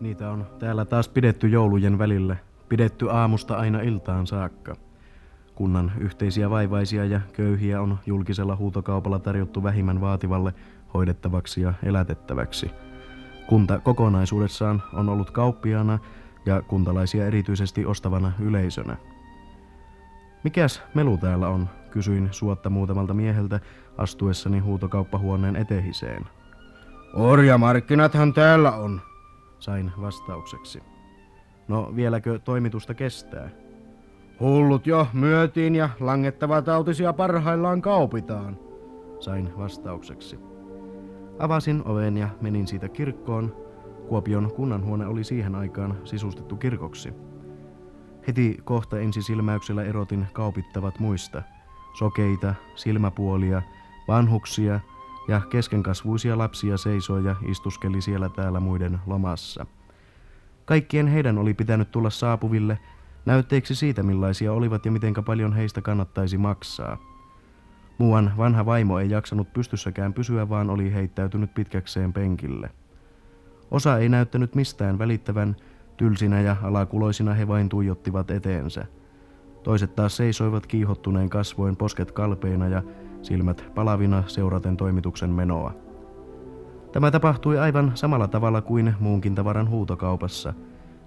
Niitä on täällä taas pidetty joulujen välille, pidetty aamusta aina iltaan saakka. Kunnan yhteisiä vaivaisia ja köyhiä on julkisella huutokaupalla tarjottu vähimmän vaativalle hoidettavaksi ja elätettäväksi. Kunta kokonaisuudessaan on ollut kauppiaana ja kuntalaisia erityisesti ostavana yleisönä. Mikäs melu täällä on, kysyin suotta muutamalta mieheltä astuessani huutokauppahuoneen etehiseen. Orjamarkkinathan täällä on, sain vastaukseksi. No vieläkö toimitusta kestää? Hullut jo myötiin ja langettavat autisia parhaillaan kaupitaan, sain vastaukseksi. Avasin oven ja menin siitä kirkkoon. Kuopion kunnanhuone oli siihen aikaan sisustettu kirkoksi. Heti kohta ensisilmäyksellä erotin kaupittavat muista. Sokeita, silmäpuolia, vanhuksia ja keskenkasvuisia lapsia seisoi ja istuskeli siellä täällä muiden lomassa. Kaikkien heidän oli pitänyt tulla saapuville näytteeksi siitä millaisia olivat ja mitenkä paljon heistä kannattaisi maksaa. Muuan vanha vaimo ei jaksanut pystyssäkään pysyä, vaan oli heittäytynyt pitkäkseen penkille. Osa ei näyttänyt mistään välittävän, tylsinä ja alakuloisina he vain tuijottivat eteensä. Toiset taas seisoivat kiihottuneen kasvoin posket kalpeina ja silmät palavina seuraten toimituksen menoa. Tämä tapahtui aivan samalla tavalla kuin muunkin tavaran huutokaupassa.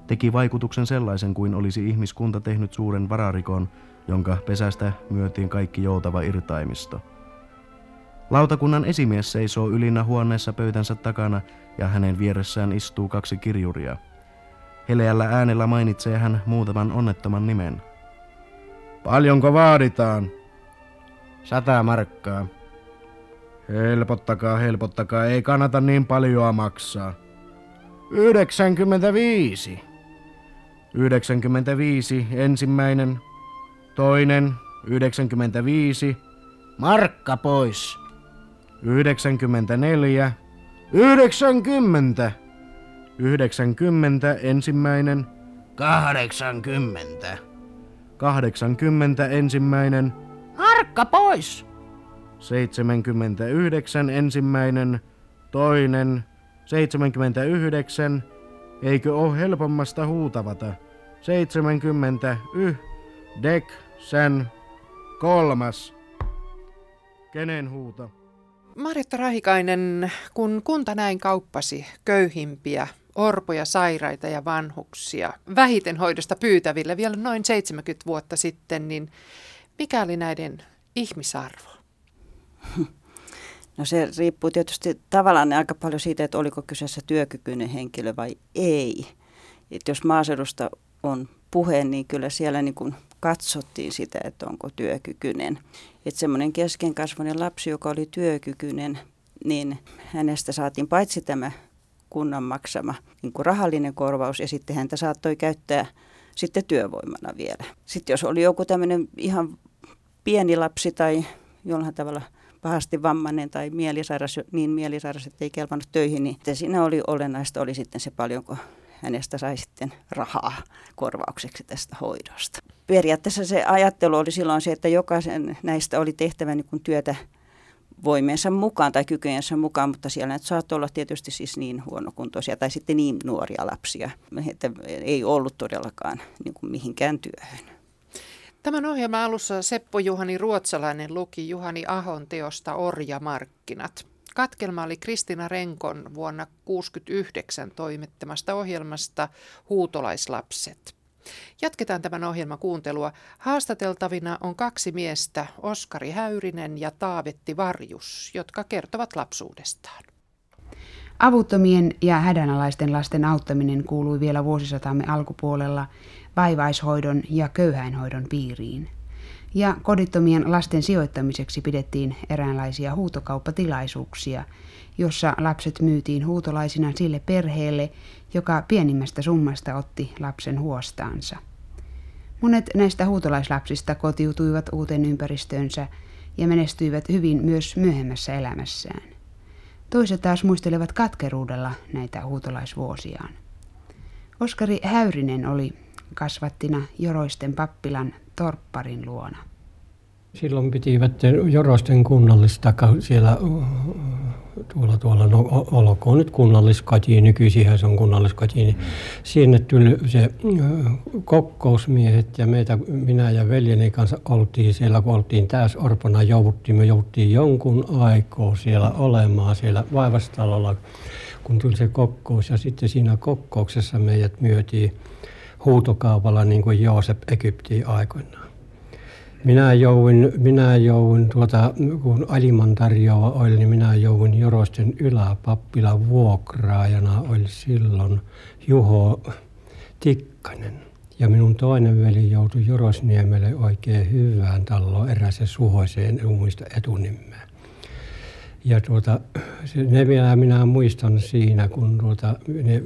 Teki vaikutuksen sellaisen kuin olisi ihmiskunta tehnyt suuren vararikon, jonka pesästä myötiin kaikki joutava irtaimisto. Lautakunnan esimies seisoo ylinä huoneessa pöytänsä takana ja hänen vieressään istuu kaksi kirjuria. Heleällä äänellä mainitsee hän muutaman onnettoman nimen. Paljonko vaaditaan? Sata markkaa. Helpottakaa, helpottakaa, ei kannata niin paljoa maksaa. 95. 95, ensimmäinen. Toinen, 95. Markka pois. 94. 90. 90, ensimmäinen. 80. 80, ensimmäinen. Markka pois! 79 ensimmäinen, toinen, 79, eikö ole helpommasta huutavata? 70, yh, dek, sen, kolmas. Kenen huuto? Marjatta Rahikainen, kun kunta näin kauppasi köyhimpiä, orpoja, sairaita ja vanhuksia, vähiten hoidosta pyytäville vielä noin 70 vuotta sitten, niin mikä oli näiden ihmisarvo? No se riippuu tietysti tavallaan aika paljon siitä, että oliko kyseessä työkykyinen henkilö vai ei. Et jos maaseudusta on puhe, niin kyllä siellä niin kuin katsottiin sitä, että onko työkykyinen. Että semmoinen keskenkasvuinen lapsi, joka oli työkykyinen, niin hänestä saatiin paitsi tämä kunnan maksama niin kuin rahallinen korvaus ja sitten häntä saattoi käyttää sitten työvoimana vielä. Sitten jos oli joku tämmöinen ihan pieni lapsi tai jollain tavalla pahasti vammainen tai mielisairas, niin mielisairas, että ei kelvannut töihin, niin siinä oli olennaista oli sitten se paljonko hänestä sai sitten rahaa korvaukseksi tästä hoidosta. Periaatteessa se ajattelu oli silloin se, että jokaisen näistä oli tehtävä niin kuin työtä voimeensa mukaan tai kykyjensä mukaan, mutta siellä nyt saattoi olla tietysti siis niin huonokuntoisia tai sitten niin nuoria lapsia, että ei ollut todellakaan niin kuin mihinkään työhön. Tämän ohjelman alussa Seppo Juhani Ruotsalainen luki Juhani Ahon teosta Orjamarkkinat. Katkelma oli Kristina Renkon vuonna 1969 toimittamasta ohjelmasta Huutolaislapset. Jatketaan tämän ohjelman kuuntelua. Haastateltavina on kaksi miestä, Oskari Häyrinen ja Taavetti Varjus, jotka kertovat lapsuudestaan. Avuttomien ja hädänalaisten lasten auttaminen kuului vielä vuosisatamme alkupuolella vaivaishoidon ja köyhäinhoidon piiriin. Ja kodittomien lasten sijoittamiseksi pidettiin eräänlaisia huutokauppatilaisuuksia, jossa lapset myytiin huutolaisina sille perheelle, joka pienimmästä summasta otti lapsen huostaansa. Monet näistä huutolaislapsista kotiutuivat uuteen ympäristöönsä ja menestyivät hyvin myös myöhemmässä elämässään. Toiset taas muistelevat katkeruudella näitä huutolaisvuosiaan. Oskari Häyrinen oli kasvattina Joroisten pappilan torpparin luona. Silloin pitivät Jorosten kunnallista siellä tuolla, tuolla no olkoon nyt kunnalliskoti, nykyisin se on kunnalliskoti, niin sinne tuli se kokousmiehet ja meitä, minä ja veljeni kanssa oltiin siellä, kun oltiin orpona, jouduttiin, me jouduttiin jonkun aikaa siellä olemaan siellä vaivastalolla, kun tuli se kokous ja sitten siinä kokouksessa meidät myötiin huutokaupalla niin kuin Joosep Egyptiin aikoinaan. Minä jouduin, minä jouduin tuota, kun Aliman tarjoava oli, niin minä jouduin Jorosten yläpappilan vuokraajana oli silloin Juho Tikkanen. Ja minun toinen veli joutui Jorosniemelle oikein hyvään taloon, eräseen suhoiseen, en muista etunimeä. Ja tuota, se, ne vielä minä muistan siinä, kun tuota, ne,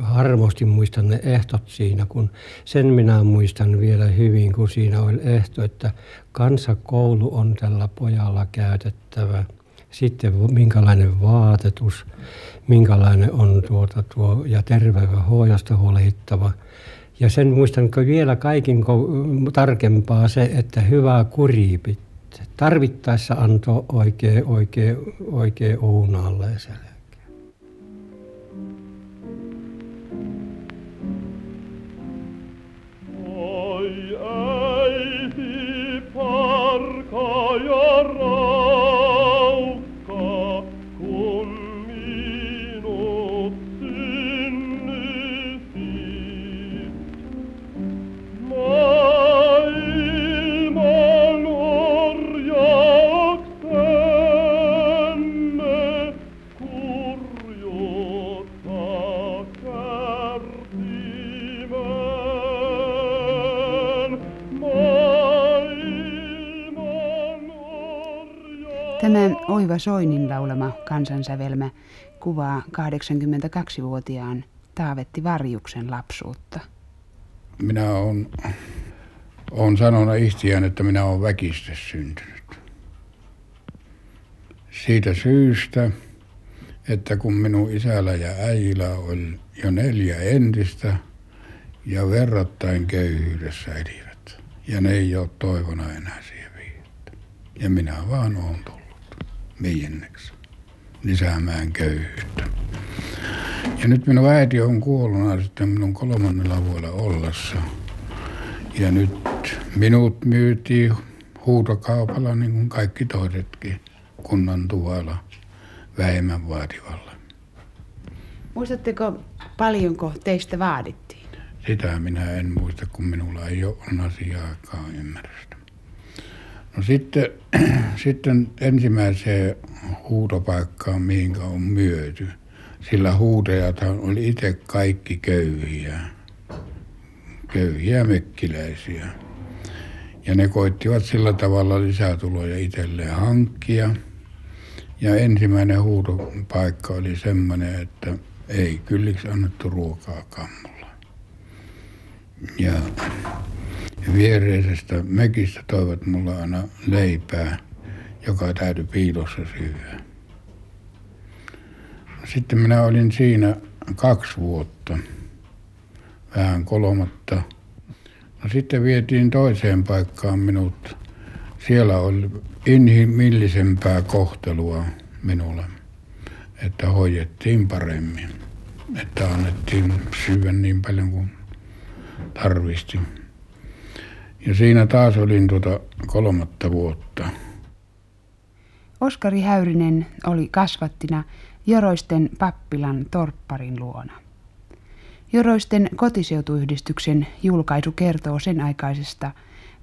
harmosti muistan ne ehtot siinä, kun sen minä muistan vielä hyvin, kun siinä oli ehto, että kansakoulu on tällä pojalla käytettävä. Sitten minkälainen vaatetus, minkälainen on tuota tuo, ja terveydenhoidosta huolehdittava. Ja sen muistan vielä kaikin tarkempaa se, että hyvä kuri tarvittaessa antoi oikein, oikein, oikein ounaalle selkeä. Oi äiti, parka ja Oiva Soinin laulama kansansävelmä kuvaa 82-vuotiaan Taavetti Varjuksen lapsuutta. Minä olen, olen sanonut ihtiään, että minä olen väkistä syntynyt. Siitä syystä, että kun minun isällä ja äijillä oli jo neljä entistä ja verrattain köyhyydessä elivät. Ja ne ei ole toivona enää siihen viihettä. Ja minä vaan olen tullut viienneksi lisäämään köyhyyttä. Ja nyt minun äiti on kuolluna sitten minun kolmannella vuodella ollessa. Ja nyt minut myytiin huutokaupalla niin kuin kaikki toisetkin kunnan tuolla vähemmän vaativalla. Muistatteko paljonko teistä vaadittiin? Sitä minä en muista, kun minulla ei ole asiaakaan ymmärrystä. No sitten, sitten ensimmäiseen huutopaikkaan, mihin on myöty. Sillä huutajathan oli itse kaikki köyhiä, köyhiä mekkiläisiä. Ja ne koittivat sillä tavalla lisätuloja itselleen hankkia. Ja ensimmäinen huutopaikka oli semmoinen, että ei kylliksi annettu ruokaa kammulla. Ja viereisestä mökistä toivat mulle aina leipää, joka täytyi piilossa syödä. Sitten minä olin siinä kaksi vuotta, vähän kolmatta. No sitten vietiin toiseen paikkaan minut. Siellä oli inhimillisempää kohtelua minulle, että hoidettiin paremmin, että annettiin syödä niin paljon kuin tarvisti. Ja siinä taas olin tuota kolmatta vuotta. Oskari Häyrinen oli kasvattina Joroisten pappilan torpparin luona. Joroisten kotiseutuyhdistyksen julkaisu kertoo sen aikaisesta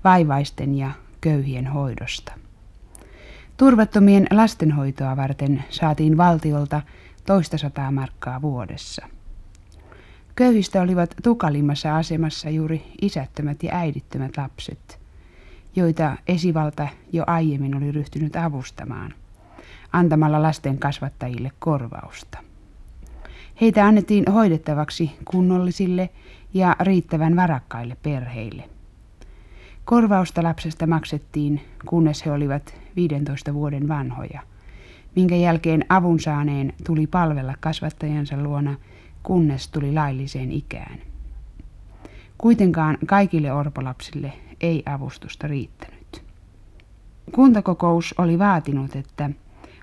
vaivaisten ja köyhien hoidosta. Turvattomien lastenhoitoa varten saatiin valtiolta toista sataa markkaa vuodessa – Köyhistä olivat tukalimmassa asemassa juuri isättömät ja äidittömät lapset, joita esivalta jo aiemmin oli ryhtynyt avustamaan, antamalla lasten kasvattajille korvausta. Heitä annettiin hoidettavaksi kunnollisille ja riittävän varakkaille perheille. Korvausta lapsesta maksettiin, kunnes he olivat 15 vuoden vanhoja, minkä jälkeen avun saaneen tuli palvella kasvattajansa luona – kunnes tuli lailliseen ikään. Kuitenkaan kaikille orpolapsille ei avustusta riittänyt. kuntakokous oli vaatinut, että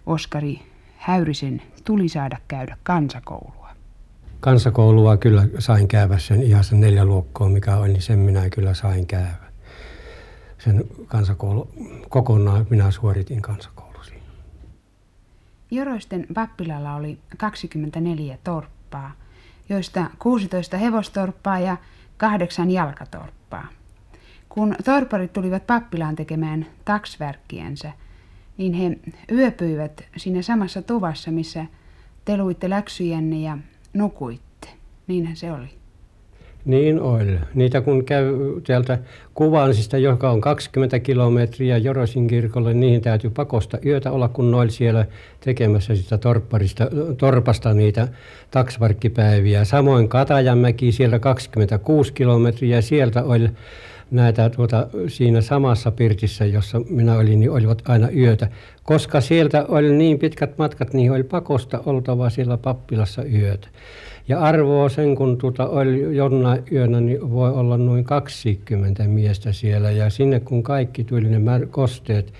Oskari Häyrisen tuli saada käydä kansakoulua. Kansakoulua kyllä sain käydä sen ihan sen neljä luokkoa, mikä oli, niin sen minä kyllä sain käydä. Sen kansakoulu kokonaan minä suoritin kansakoulu siinä. Joroisten pappilalla oli 24 torppaa, joista 16 hevostorppaa ja kahdeksan jalkatorppaa. Kun torparit tulivat pappilaan tekemään taksverkkiensä, niin he yöpyivät siinä samassa tuvassa, missä te luitte läksyjänne ja nukuitte. Niinhän se oli. Niin oli. Niitä kun käy täältä Kuvansista, joka on 20 kilometriä Jorosin kirkolle, niihin täytyy pakosta yötä olla, kun oli siellä tekemässä sitä torpparista, torpasta niitä taksvarkkipäiviä. Samoin Katajanmäki, siellä 26 kilometriä, sieltä oli näitä tuota, siinä samassa pirtissä, jossa minä olin, niin olivat aina yötä. Koska sieltä oli niin pitkät matkat, niin oli pakosta oltava siellä pappilassa yötä. Ja arvoa sen, kun tuota oli jonna yönä, niin voi olla noin 20 miestä siellä. Ja sinne kun kaikki tuli ne kosteet,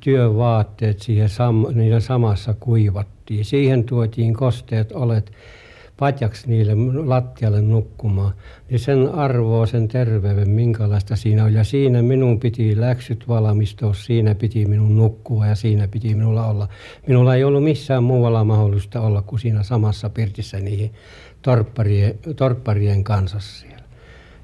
työvaatteet siihen sam- niiden samassa kuivattiin. Siihen tuotiin kosteet olet patjaksi niille lattialle nukkumaan, niin sen arvoa, sen terveyden, minkälaista siinä oli. Ja siinä minun piti läksyt valmistua, siinä piti minun nukkua ja siinä piti minulla olla. Minulla ei ollut missään muualla mahdollista olla kuin siinä samassa pirtissä niihin torpparien, torpparien kanssa siellä.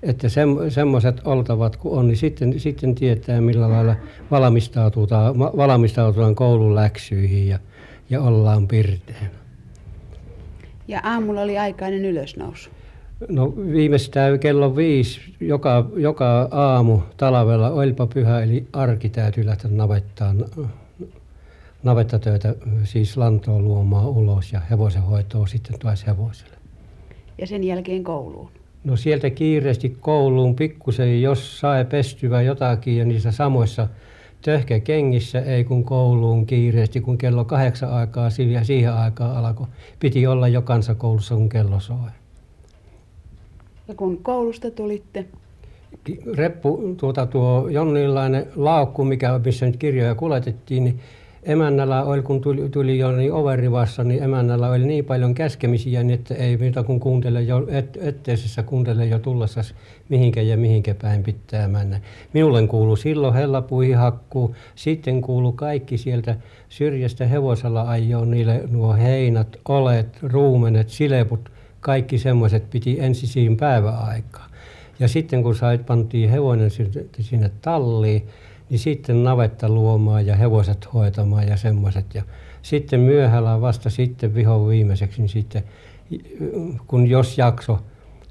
Että semmoiset oltavat kun on, niin sitten, sitten tietää millä lailla valmistaututaan, valmistaututaan koulun läksyihin ja, ja ollaan pirteen. Ja aamulla oli aikainen ylösnousu. No viimeistään kello viisi joka, joka aamu talvella, olipa pyhä eli arki täytyy lähteä navettaan, navettatöitä, siis lantoa luomaan ulos ja hevosen hoitoa sitten taas hevoselle. Ja sen jälkeen kouluun? No sieltä kiireesti kouluun pikkusen, jos sai pestyä jotakin ja niissä samoissa kengissä ei kun kouluun kiireesti, kun kello kahdeksan aikaa ja siihen aikaan alkoi. Piti olla jo kansakoulussa, kun kello soi. Ja kun koulusta tulitte? Reppu, tuota, tuo jonninlainen laukku, mikä, missä nyt kirjoja kuljetettiin, niin emännällä oli, kun tuli, tuli jo niin overivassa, niin emännällä oli niin paljon käskemisiä, niin että ei mitä kun kuuntele jo et, etteisessä kuuntele jo tullessa mihinkä ja mihinkä päin pitää mennä. Minulle kuulu silloin hellapuihin hakkuu, sitten kuulu kaikki sieltä syrjästä hevosella ajoon niille nuo heinät, olet, ruumenet, sileput, kaikki semmoiset piti ensin siinä päiväaikaa. Ja sitten kun sait, pantiin hevonen sinne talliin, niin sitten navetta luomaan ja hevoset hoitamaan ja semmoiset. Ja sitten myöhällä vasta sitten vihon viimeiseksi, niin sitten kun jos jakso,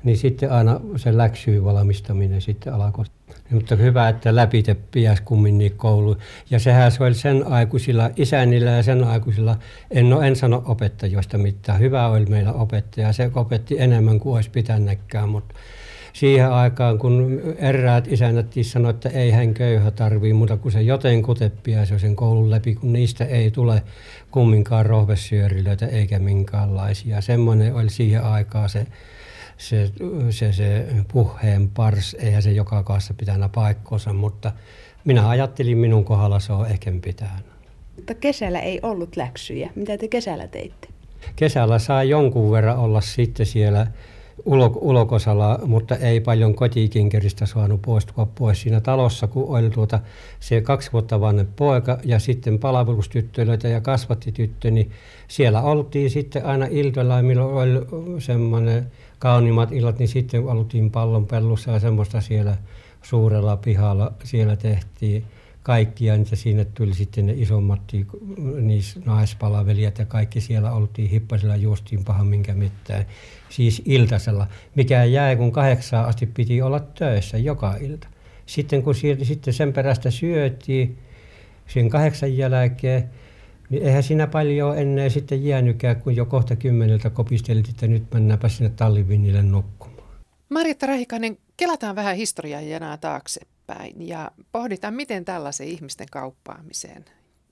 niin sitten aina se läksyy valmistaminen sitten alkoi. Mutta hyvä, että läpite piäs kumminkin koulu. Ja sehän se oli sen aikuisilla isänillä ja sen aikuisilla, en, no, en sano opettajista mitään. Hyvä oli meillä opettaja, se opetti enemmän kuin olisi pitänytkään, mutta siihen aikaan, kun eräät isännät sanoivat, että ei hän köyhä tarvii muuta kuin se joten kuteppiäisi sen koulun läpi, kun niistä ei tule kumminkaan rohvesyörilöitä eikä minkäänlaisia. Semmoinen oli siihen aikaan se, se, se, se puheen pars, eihän se joka kanssa pitänyt paikkoonsa, mutta minä ajattelin minun kohdalla se on ehkä pitänyt. Mutta kesällä ei ollut läksyjä. Mitä te kesällä teitte? Kesällä saa jonkun verran olla sitten siellä ulko- ulkosalla, mutta ei paljon kotikinkeristä saanut poistua pois siinä talossa, kun oli tuota, se kaksi vuotta vanne poika ja sitten palvelustyttöitä ja kasvattityttö, niin siellä oltiin sitten aina iltoilla, milloin oli semmoinen kauniimmat illat, niin sitten oltiin pallonpellussa ja semmoista siellä suurella pihalla siellä tehtiin kaikkia, niin sinne tuli sitten ne isommat niissä naispalvelijat ja kaikki siellä oltiin hippasella juostiin pahan minkä mitään. Siis iltasella, mikä jäi kun kahdeksaan asti piti olla töissä joka ilta. Sitten kun sieltä sitten sen perästä syötiin sen kahdeksan jälkeen, niin eihän siinä paljon ennen sitten jäänytkään, kun jo kohta kymmeneltä kopisteltiin, että nyt mennäänpä sinne tallivinnille nukkumaan. Marjatta Rahikainen, kelataan vähän historiaa ja taakse eteenpäin ja pohditaan, miten tällaisen ihmisten kauppaamiseen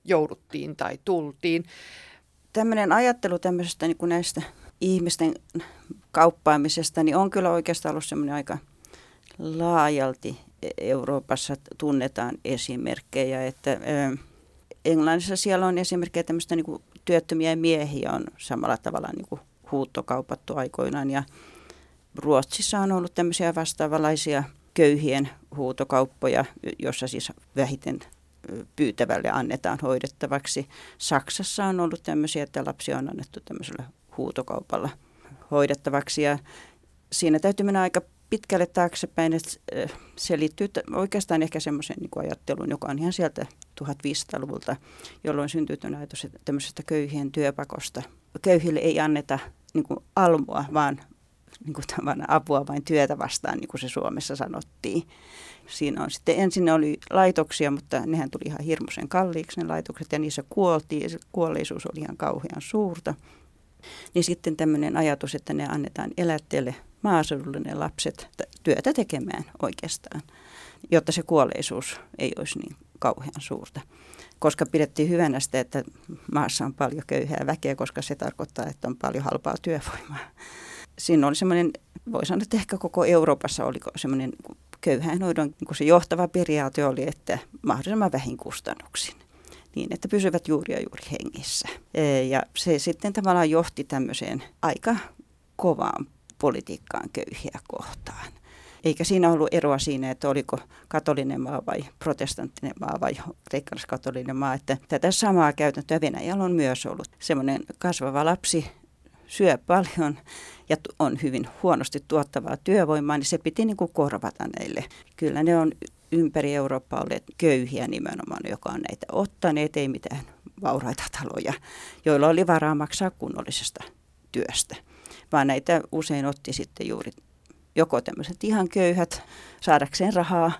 jouduttiin tai tultiin. Tämmöinen ajattelu tämmöisestä niin kuin näistä ihmisten kauppaamisesta niin on kyllä oikeastaan ollut semmoinen aika laajalti Euroopassa tunnetaan esimerkkejä, että Englannissa siellä on esimerkkejä tämmöistä niin kuin työttömiä miehiä on samalla tavalla niin kuin huuttokaupattu aikoinaan ja Ruotsissa on ollut tämmöisiä vastaavanlaisia köyhien huutokauppoja, jossa siis vähiten pyytävälle annetaan hoidettavaksi. Saksassa on ollut tämmöisiä, että lapsia on annettu tämmöisellä huutokaupalla hoidettavaksi ja siinä täytyy mennä aika pitkälle taaksepäin, että se liittyy oikeastaan ehkä semmoiseen niin ajatteluun, joka on ihan sieltä 1500-luvulta, jolloin syntyy ajatus tämmöisestä köyhien työpakosta. Köyhille ei anneta niin kuin almua, vaan niin kuin apua vain työtä vastaan, niin kuin se Suomessa sanottiin. Siinä on sitten, ensin oli laitoksia, mutta nehän tuli ihan hirmuisen kalliiksi ne laitokset ja niissä kuoltiin ja kuolleisuus oli ihan kauhean suurta. Niin sitten tämmöinen ajatus, että ne annetaan elätteelle maaseudulle ne lapset työtä tekemään oikeastaan, jotta se kuolleisuus ei olisi niin kauhean suurta. Koska pidettiin hyvänä sitä, että maassa on paljon köyhää väkeä, koska se tarkoittaa, että on paljon halpaa työvoimaa. Siinä oli semmoinen, voi sanoa, että ehkä koko Euroopassa oli semmoinen köyhäinhoidon niin se johtava periaate oli, että mahdollisimman vähin kustannuksin niin, että pysyvät juuri ja juuri hengissä. E, ja se sitten tavallaan johti tämmöiseen aika kovaan politiikkaan köyhiä kohtaan. Eikä siinä ollut eroa siinä, että oliko katolinen maa vai protestanttinen maa vai kreikkalaiskatolinen maa. Että tätä samaa käytäntöä Venäjällä on myös ollut. Semmoinen kasvava lapsi syö paljon ja on hyvin huonosti tuottavaa työvoimaa, niin se piti niin kuin korvata näille. Kyllä ne on ympäri Eurooppaa olleet köyhiä nimenomaan, joka on näitä ottaneet, ei mitään vauraita taloja, joilla oli varaa maksaa kunnollisesta työstä. Vaan näitä usein otti sitten juuri joko tämmöiset ihan köyhät saadakseen rahaa,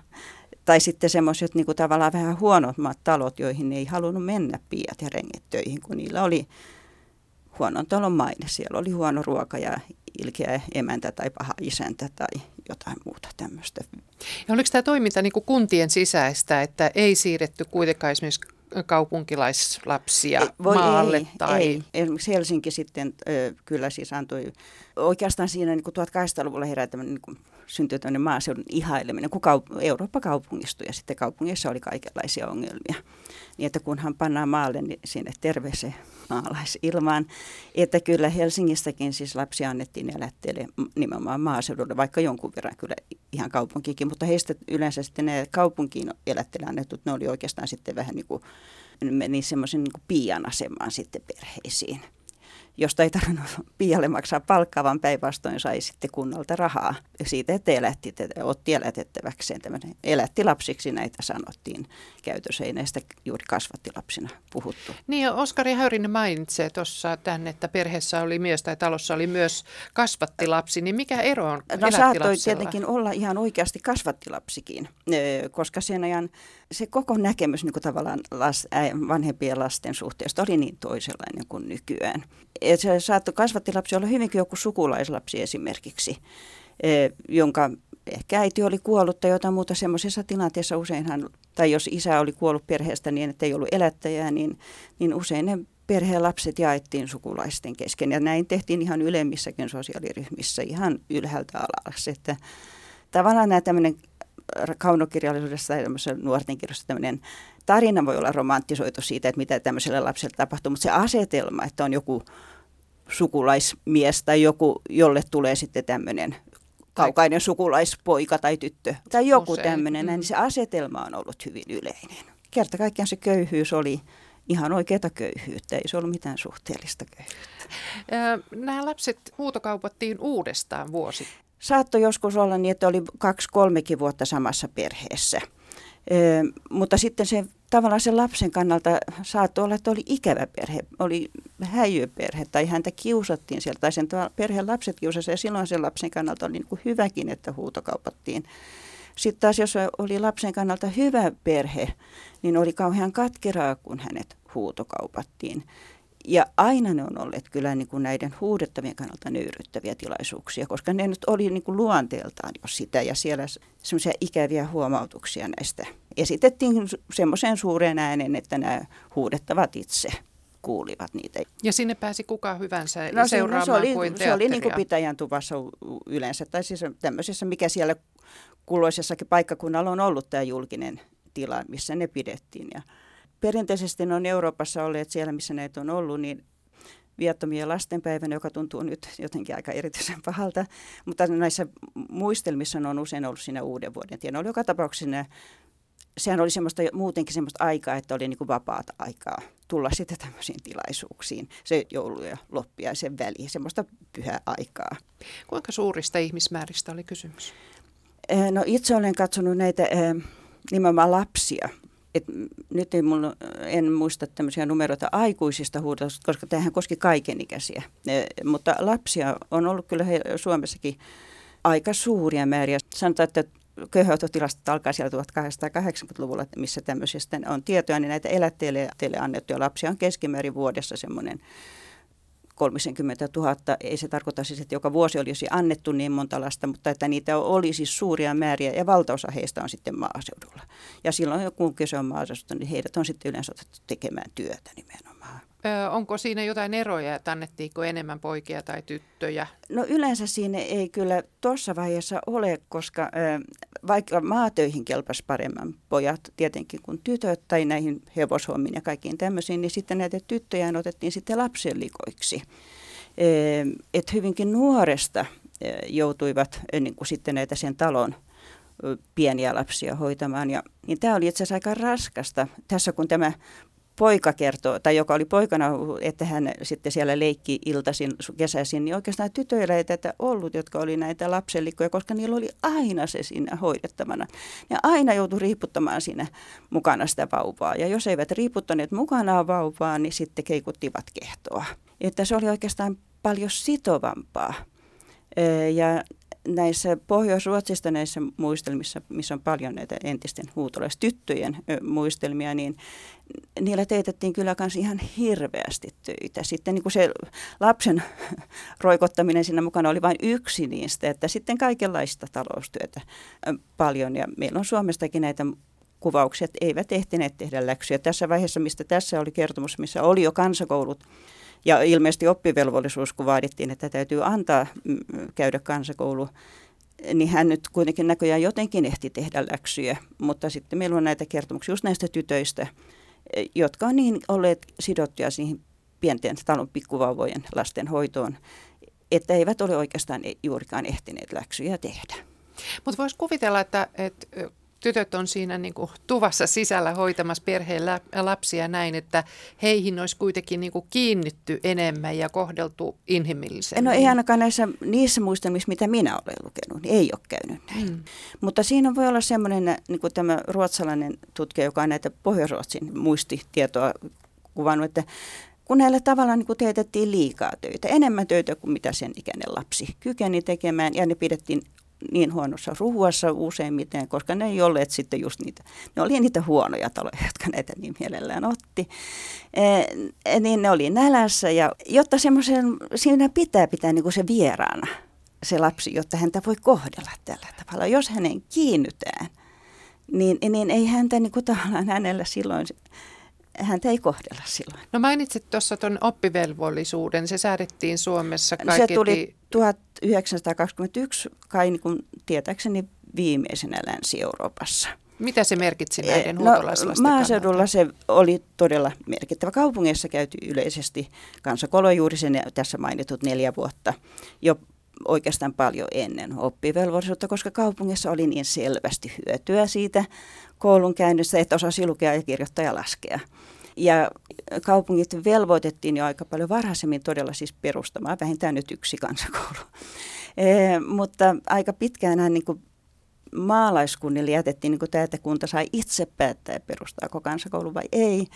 tai sitten semmoiset niin kuin tavallaan vähän huonommat talot, joihin ei halunnut mennä piiat ja renget töihin, kun niillä oli huonon talon maine. Siellä oli huono ruoka ja ilkeä emäntä tai paha isäntä tai jotain muuta tämmöistä. Ja oliko tämä toiminta niin kuin kuntien sisäistä, että ei siirretty kuitenkaan esimerkiksi kaupunkilaislapsia ei, voi maalle? Ei, tai... ei. Esimerkiksi Helsinki sitten ö, kyllä siis antoi, oikeastaan siinä niin kuin 1800-luvulla herää tämmöinen niin syntyi tämmöinen maaseudun ihaileminen, kun kaup- Eurooppa kaupungistui ja sitten kaupungissa oli kaikenlaisia ongelmia. Niin että kunhan pannaan maalle, niin sinne terveeseen maalaisilmaan. Että kyllä Helsingistäkin siis lapsia annettiin elätteelle nimenomaan maaseudulle, vaikka jonkun verran kyllä ihan kaupunkikin, mutta heistä yleensä sitten ne kaupunkiin elätteelle annetut, ne oli oikeastaan sitten vähän niin kuin, meni semmoisen niin piian asemaan sitten perheisiin josta ei tarvinnut Pialle maksaa palkkaa, vaan päinvastoin sai sitten kunnalta rahaa siitä, että elätti, että otti elätettäväkseen. Tämmöinen elätti lapsiksi näitä sanottiin käytössä, ei näistä juuri kasvattilapsina puhuttu. Niin, Oskari Häyrinen mainitsee tuossa tämän, että perheessä oli mies tai talossa oli myös kasvattilapsi, niin mikä ero on No saattoi tietenkin olla ihan oikeasti kasvattilapsikin, koska sen ajan se koko näkemys niin kuin tavallaan las, vanhempien lasten suhteesta oli niin toisenlainen kuin nykyään. Et se saattoi kasvattilapsi olla hyvinkin joku sukulaislapsi esimerkiksi, e, jonka ehkä äiti oli kuollut tai jotain muuta semmoisessa tilanteessa useinhan, tai jos isä oli kuollut perheestä niin, että ei ollut elättäjää, niin, niin usein ne perheen lapset jaettiin sukulaisten kesken. Ja näin tehtiin ihan ylemmissäkin sosiaaliryhmissä ihan ylhäältä alas. Että tavallaan nämä tämmöinen kaunokirjallisuudessa tai nuorten kirjassa tämmöinen tarina voi olla romanttisoitu siitä, että mitä tämmöiselle lapselle tapahtuu, mutta se asetelma, että on joku sukulaismies tai joku, jolle tulee sitten tämmöinen kaukainen sukulaispoika tai tyttö tai joku tämmöinen, niin se asetelma on ollut hyvin yleinen. Kerta kaikkiaan se köyhyys oli ihan oikeata köyhyyttä, ei se ollut mitään suhteellista köyhyyttä. Nämä lapset huutokaupattiin uudestaan vuosi Saattoi joskus olla niin, että oli kaksi-kolmekin vuotta samassa perheessä. Mutta sitten se tavallaan sen lapsen kannalta saattoi olla, että oli ikävä perhe, oli häijyperhe tai häntä kiusattiin sieltä tai sen perheen lapset kiusasivat ja silloin sen lapsen kannalta oli niin kuin hyväkin, että huutokaupattiin. Sitten taas jos oli lapsen kannalta hyvä perhe, niin oli kauhean katkeraa, kun hänet huutokaupattiin. Ja aina ne on olleet kyllä niin kuin näiden huudettavien kannalta nöyryttäviä tilaisuuksia, koska ne nyt oli niin kuin luonteeltaan jo sitä ja siellä semmoisia ikäviä huomautuksia näistä esitettiin semmoiseen suureen äänen, että nämä huudettavat itse kuulivat niitä. Ja sinne pääsi kuka hyvänsä No, seuraamaan se oli, kuin se oli niin kuin teatteria? pitäjän tuvassa yleensä, tai siis tämmöisessä, mikä siellä kulloisessakin paikkakunnalla on ollut tämä julkinen tila, missä ne pidettiin. Ja perinteisesti ne on Euroopassa olleet siellä, missä näitä on ollut, niin viattomia lastenpäivänä, joka tuntuu nyt jotenkin aika erityisen pahalta. Mutta näissä muistelmissa ne on usein ollut siinä uuden vuoden. Oli joka tapauksessa ne, sehän oli semmoista, muutenkin semmoista aikaa, että oli niin kuin vapaata aikaa tulla sitten tämmöisiin tilaisuuksiin. Se joulu ja loppiaisen väli, semmoista pyhää aikaa. Kuinka suurista ihmismääristä oli kysymys? Eh, No itse olen katsonut näitä eh, nimenomaan lapsia. Et nyt ei mulla, en muista tämmöisiä numeroita aikuisista huudosta, koska tämähän koski kaikenikäisiä. Eh, Mutta lapsia on ollut kyllä Suomessakin aika suuria määriä. Sanotaan, että köyhäytötilastot alkaa siellä 1880-luvulla, missä tämmöisistä on tietoja, niin näitä elätteelle teille annettuja lapsia on keskimäärin vuodessa semmoinen 30 000. Ei se tarkoita siis, että joka vuosi olisi annettu niin monta lasta, mutta että niitä oli siis suuria määriä ja valtaosa heistä on sitten maaseudulla. Ja silloin kun kyse on maaseudusta, niin heidät on sitten yleensä otettu tekemään työtä nimenomaan. Onko siinä jotain eroja, että annettiinko enemmän poikia tai tyttöjä? No yleensä siinä ei kyllä tuossa vaiheessa ole, koska vaikka maatöihin kelpas paremman pojat tietenkin kuin tytöt tai näihin hevoshommiin ja kaikkiin tämmöisiin, niin sitten näitä tyttöjä otettiin sitten lapsenlikoiksi. Että hyvinkin nuoresta joutuivat niin kuin sitten näitä sen talon pieniä lapsia hoitamaan. Ja, niin tämä oli itse asiassa aika raskasta. Tässä kun tämä poika kertoo, tai joka oli poikana, että hän sitten siellä leikki iltaisin, kesäisin, niin oikeastaan tytöillä ei tätä ollut, jotka oli näitä lapsellikkoja, koska niillä oli aina se siinä hoidettavana. Ja aina joutui riiputtamaan siinä mukana sitä vauvaa. Ja jos eivät riiputtaneet mukanaan vauvaa, niin sitten keikuttivat kehtoa. Että se oli oikeastaan paljon sitovampaa. Ja näissä Pohjois-Ruotsista näissä muistelmissa, missä on paljon näitä entisten huutolaistyttöjen muistelmia, niin niillä teetettiin kyllä myös ihan hirveästi töitä. Sitten niin kuin se lapsen roikottaminen siinä mukana oli vain yksi niistä, että sitten kaikenlaista taloustyötä paljon. Ja meillä on Suomestakin näitä kuvaukset eivät ehtineet tehdä läksyjä. Tässä vaiheessa, mistä tässä oli kertomus, missä oli jo kansakoulut ja ilmeisesti oppivelvollisuus, kun vaadittiin, että täytyy antaa mm, käydä kansakoulu, niin hän nyt kuitenkin näköjään jotenkin ehti tehdä läksyjä. Mutta sitten meillä on näitä kertomuksia just näistä tytöistä, eh, jotka on niin olleet sidottuja siihen pienten talon pikkuvauvojen lasten hoitoon, että eivät ole oikeastaan juurikaan ehtineet läksyjä tehdä. Mutta voisi kuvitella, että, että tytöt on siinä niin kuin tuvassa sisällä hoitamassa perheen lapsia näin, että heihin olisi kuitenkin niin kuin kiinnitty enemmän ja kohdeltu inhimillisemmin. No ei ainakaan näissä, niissä muistelmissa, mitä minä olen lukenut, niin ei ole käynyt näin. Mm. Mutta siinä voi olla semmoinen, niin kuin tämä ruotsalainen tutkija, joka on näitä Pohjois-Ruotsin muistitietoa kuvannut, että kun näillä tavallaan niin kuin teetettiin liikaa töitä, enemmän töitä kuin mitä sen ikäinen lapsi kykeni tekemään, ja ne pidettiin niin huonossa ruhuassa useimmiten, koska ne ei olleet sitten just niitä, ne oli niitä huonoja taloja, jotka näitä niin mielellään otti. E, niin ne oli nälässä ja jotta semmoisen, siinä pitää pitää niin kuin se vieraana se lapsi, jotta häntä voi kohdella tällä tavalla. Jos hänen kiinnytään, niin, niin ei häntä niin kuin tavallaan hänellä silloin, häntä ei kohdella silloin. No mainitsit tuossa tuon oppivelvollisuuden, se säädettiin Suomessa Se kaiketi... tuli 1921 kai niin kuin tietääkseni viimeisenä Länsi-Euroopassa. Mitä se merkitsi näiden no, maaseudulla kannalta? se oli todella merkittävä. Kaupungeissa käyty yleisesti kansakolo juuri sen tässä mainitut neljä vuotta jo oikeastaan paljon ennen oppivelvollisuutta, koska kaupungissa oli niin selvästi hyötyä siitä koulun käynnistä, että osasi lukea ja kirjoittaa ja laskea. Ja kaupungit velvoitettiin jo aika paljon varhaisemmin todella siis perustamaan vähintään nyt yksi kansakoulu. E, mutta aika pitkään niin kuin maalaiskunnille jätettiin niin kuin tämä, että kunta sai itse päättää, perustaako kansakoulu vai ei.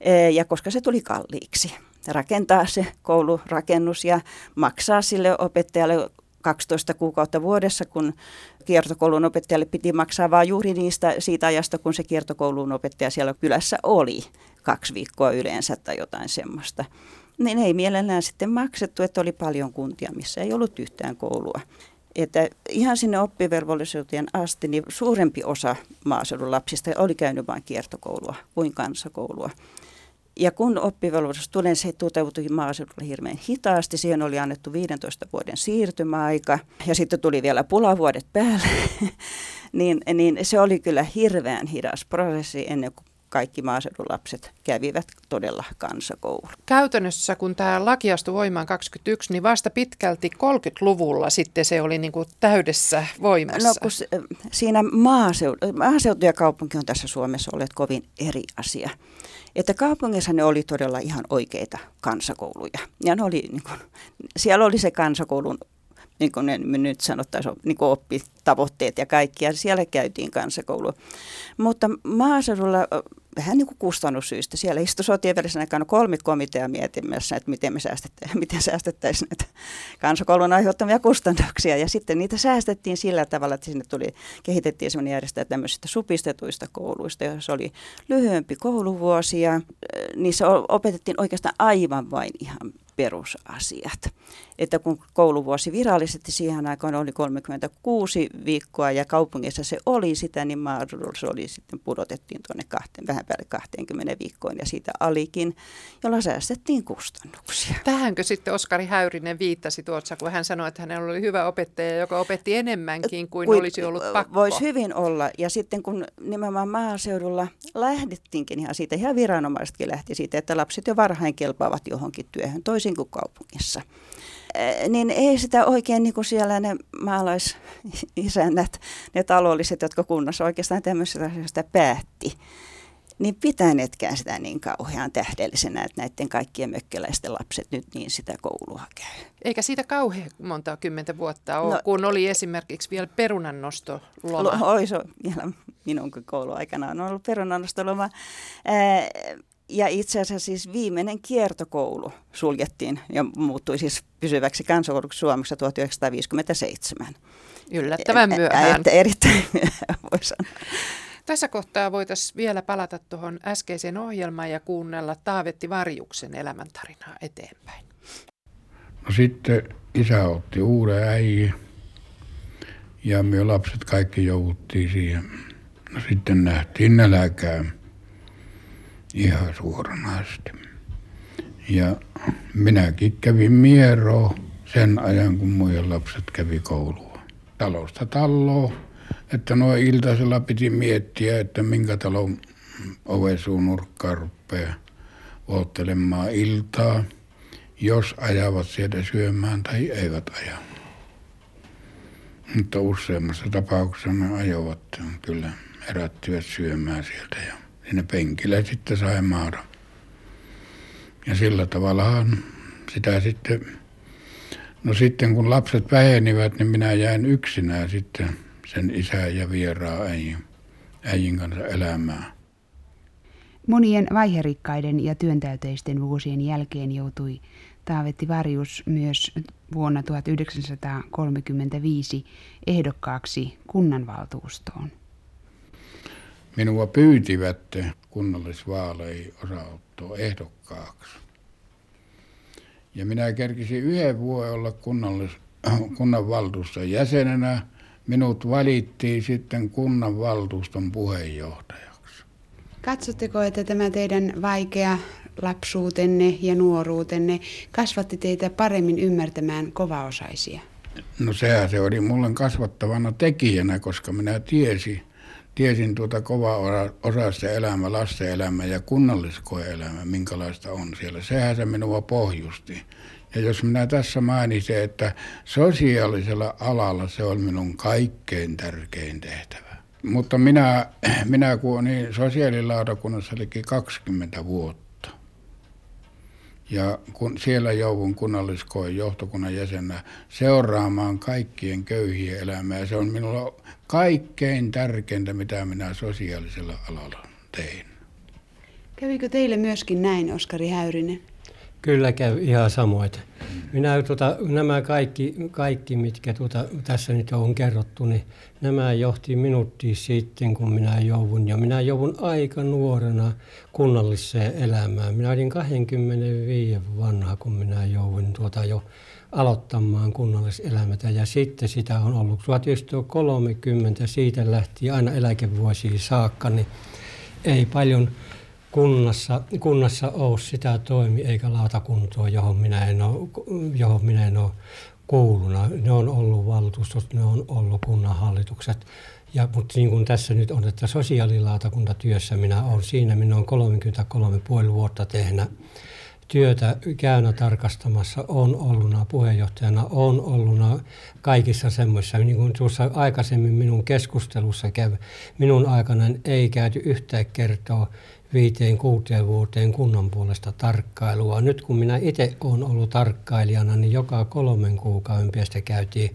E, ja koska se tuli kalliiksi rakentaa se koulurakennus ja maksaa sille opettajalle 12 kuukautta vuodessa, kun kiertokoulun opettajalle piti maksaa vain juuri niistä siitä ajasta, kun se kiertokoulun opettaja siellä kylässä oli, kaksi viikkoa yleensä tai jotain semmoista. Niin ei mielellään sitten maksettu, että oli paljon kuntia, missä ei ollut yhtään koulua. Että ihan sinne oppivelvollisuuteen asti niin suurempi osa maaseudun lapsista oli käynyt vain kiertokoulua kuin kansakoulua. Ja kun oppivelvollisuus tuli, se toteutui maaseudulla hirveän hitaasti. Siihen oli annettu 15 vuoden siirtymäaika ja sitten tuli vielä pulavuodet päälle. niin, niin se oli kyllä hirveän hidas prosessi ennen kuin kaikki maaseudun lapset kävivät todella kansakoulu. Käytännössä, kun tämä laki astui voimaan 21, niin vasta pitkälti 30-luvulla sitten se oli niin kuin täydessä voimassa. No kun se, siinä maaseutu, maaseutu ja kaupunki on tässä Suomessa olleet kovin eri asia. Että kaupungissa ne oli todella ihan oikeita kansakouluja. Ja ne oli, niin kuin, siellä oli se kansakoulun niin kuin ne nyt sanottaisiin, niin kuin oppitavoitteet ja kaikki, ja siellä käytiin kansakoulu. Mutta maaseudulla vähän niin kuin kustannussyistä. Siellä istui sotien välisenä aikana kolme komitea mietimässä, että miten me säästettäisiin, miten säästettäisiin näitä kansakoulun aiheuttamia kustannuksia. Ja sitten niitä säästettiin sillä tavalla, että sinne tuli, kehitettiin sellainen järjestelmä tämmöisistä supistetuista kouluista, joissa oli lyhyempi kouluvuosi ja niissä opetettiin oikeastaan aivan vain ihan perusasiat. Että kun kouluvuosi virallisesti siihen aikaan oli 36 viikkoa ja kaupungissa se oli sitä, niin se oli sitten pudotettiin tuonne kahteen, vähän päälle 20 viikkoon ja siitä alikin, jolla säästettiin kustannuksia. Tähänkö sitten Oskari Häyrinen viittasi tuossa, kun hän sanoi, että hänellä oli hyvä opettaja, joka opetti enemmänkin kuin Kui, olisi ollut pakko? Voisi hyvin olla. Ja sitten kun nimenomaan maaseudulla lähdettiinkin ihan siitä, ihan viranomaisetkin lähti siitä, että lapset jo varhain kelpaavat johonkin työhön, toisin kuin kaupungissa niin ei sitä oikein niin kuin siellä ne maalaisisännät, ne taloudellisesti, jotka kunnassa oikeastaan tämmöisestä asioista päätti, niin pitäneetkään sitä niin kauhean tähdellisenä, että näiden kaikkien mökkeläisten lapset nyt niin sitä koulua käy. Eikä siitä kauhean monta kymmentä vuotta ole, no, kun oli esimerkiksi vielä perunannostoloma. Oi, se vielä minun kouluaikana on ollut perunannostoloma. Ää, ja itse asiassa siis viimeinen kiertokoulu suljettiin ja muuttui siis pysyväksi kansakouluksi Suomessa 1957. Yllättävän myöhään. Että erittäin myöhään voi sanoa. Tässä kohtaa voitaisiin vielä palata tuohon äskeiseen ohjelmaan ja kuunnella Taavetti Varjuksen elämäntarinaa eteenpäin. No sitten isä otti uuden äijän ja me lapset kaikki jouduttiin siihen. No sitten nähtiin nälkää ihan suoranaisesti. Ja minäkin kävin mieroa sen ajan, kun muiden lapset kävi koulua. Talosta talloa, että noin iltaisella piti miettiä, että minkä talon ovesuun nurkkaa rupeaa oottelemaan iltaa, jos ajavat sieltä syömään tai eivät aja. Mutta useammassa tapauksessa ne ajoivat kyllä herättyvät syömään sieltä ja siinä penkillä sitten sai maata. Ja sillä tavallahan sitä sitten, no sitten kun lapset vähenivät, niin minä jäin yksinään sitten sen isän ja vieraan äijin, äijin kanssa elämään. Monien vaiherikkaiden ja työntäyteisten vuosien jälkeen joutui Taavetti Varjus myös vuonna 1935 ehdokkaaksi kunnanvaltuustoon. Minua pyytivät kunnallisvaaleihin osaottoa ehdokkaaksi. Ja minä kerkisin yhden vuoden olla kunnallis, kunnanvaltuuston jäsenenä. Minut valittiin sitten kunnanvaltuuston puheenjohtajaksi. Katsotteko, että tämä teidän vaikea lapsuutenne ja nuoruutenne kasvatti teitä paremmin ymmärtämään kovaosaisia? No sehän se oli mulle kasvattavana tekijänä, koska minä tiesin, tiesin tuota kova osasta elämä, lasten elämä ja kunnalliskoeelämä, minkälaista on siellä. Sehän se minua pohjusti. Ja jos minä tässä mainitsin, että sosiaalisella alalla se on minun kaikkein tärkein tehtävä. Mutta minä, minä kun olin sosiaalilautakunnassa liki 20 vuotta, ja kun siellä joudun kunnalliskoen johtokunnan jäsenä seuraamaan kaikkien köyhien elämää, se on minulla kaikkein tärkeintä, mitä minä sosiaalisella alalla tein. Kävikö teille myöskin näin, Oskari Häyrinen? Kyllä käy ihan samoin. Minä tuota, nämä kaikki, kaikki, mitkä tuota, tässä nyt on kerrottu, niin nämä johti minuuttiin sitten, kun minä joudun. Ja minä joudun aika nuorena kunnalliseen elämään. Minä olin 25 vanha, kun minä joudun tuota jo aloittamaan kunnalliselämätä. Ja sitten sitä on ollut 1930, siitä lähti aina eläkevuosiin saakka, niin ei paljon kunnassa, kunnassa ole sitä toimi eikä lautakuntoa, johon minä en ole, johon minä en ole kuuluna. Ne on ollut valtuustot, ne on ollut kunnanhallitukset. Ja, mutta niin kuin tässä nyt on, että sosiaalilautakuntatyössä minä olen siinä, minä olen 33,5 vuotta tehnyt työtä käynä tarkastamassa, on ollut puheenjohtajana, on ollut kaikissa semmoissa, niin kuin tuossa aikaisemmin minun keskustelussa kävi, minun aikana ei käyty yhtään kertoa viiteen kuuteen vuoteen kunnan puolesta tarkkailua. Nyt kun minä itse olen ollut tarkkailijana, niin joka kolmen kuukauden päästä käytiin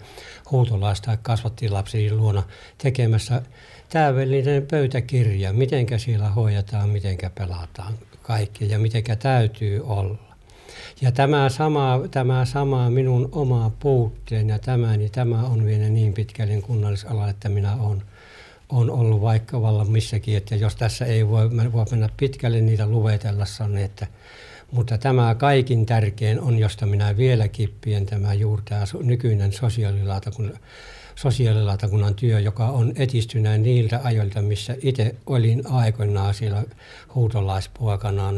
huutolaista kasvattiin lapsien luona tekemässä täydellinen pöytäkirja, mitenkä siellä hoidetaan, mitenkä pelataan kaikki ja mitenkä täytyy olla. Ja tämä sama, tämä sama minun oma puutteen ja tämä, niin tämä on vielä niin pitkälle kunnallisala, että minä olen on ollut vaikka vallan missäkin, että jos tässä ei voi, voi mennä pitkälle niitä luvetellessa, niin että, mutta tämä kaikin tärkein on, josta minä vieläkin pien tämä juuri tämä nykyinen sosiaalilautakunnan, sosiaalilautakunnan työ, joka on etistyneen niiltä ajoilta, missä itse olin aikoinaan siellä huutolaispuokana,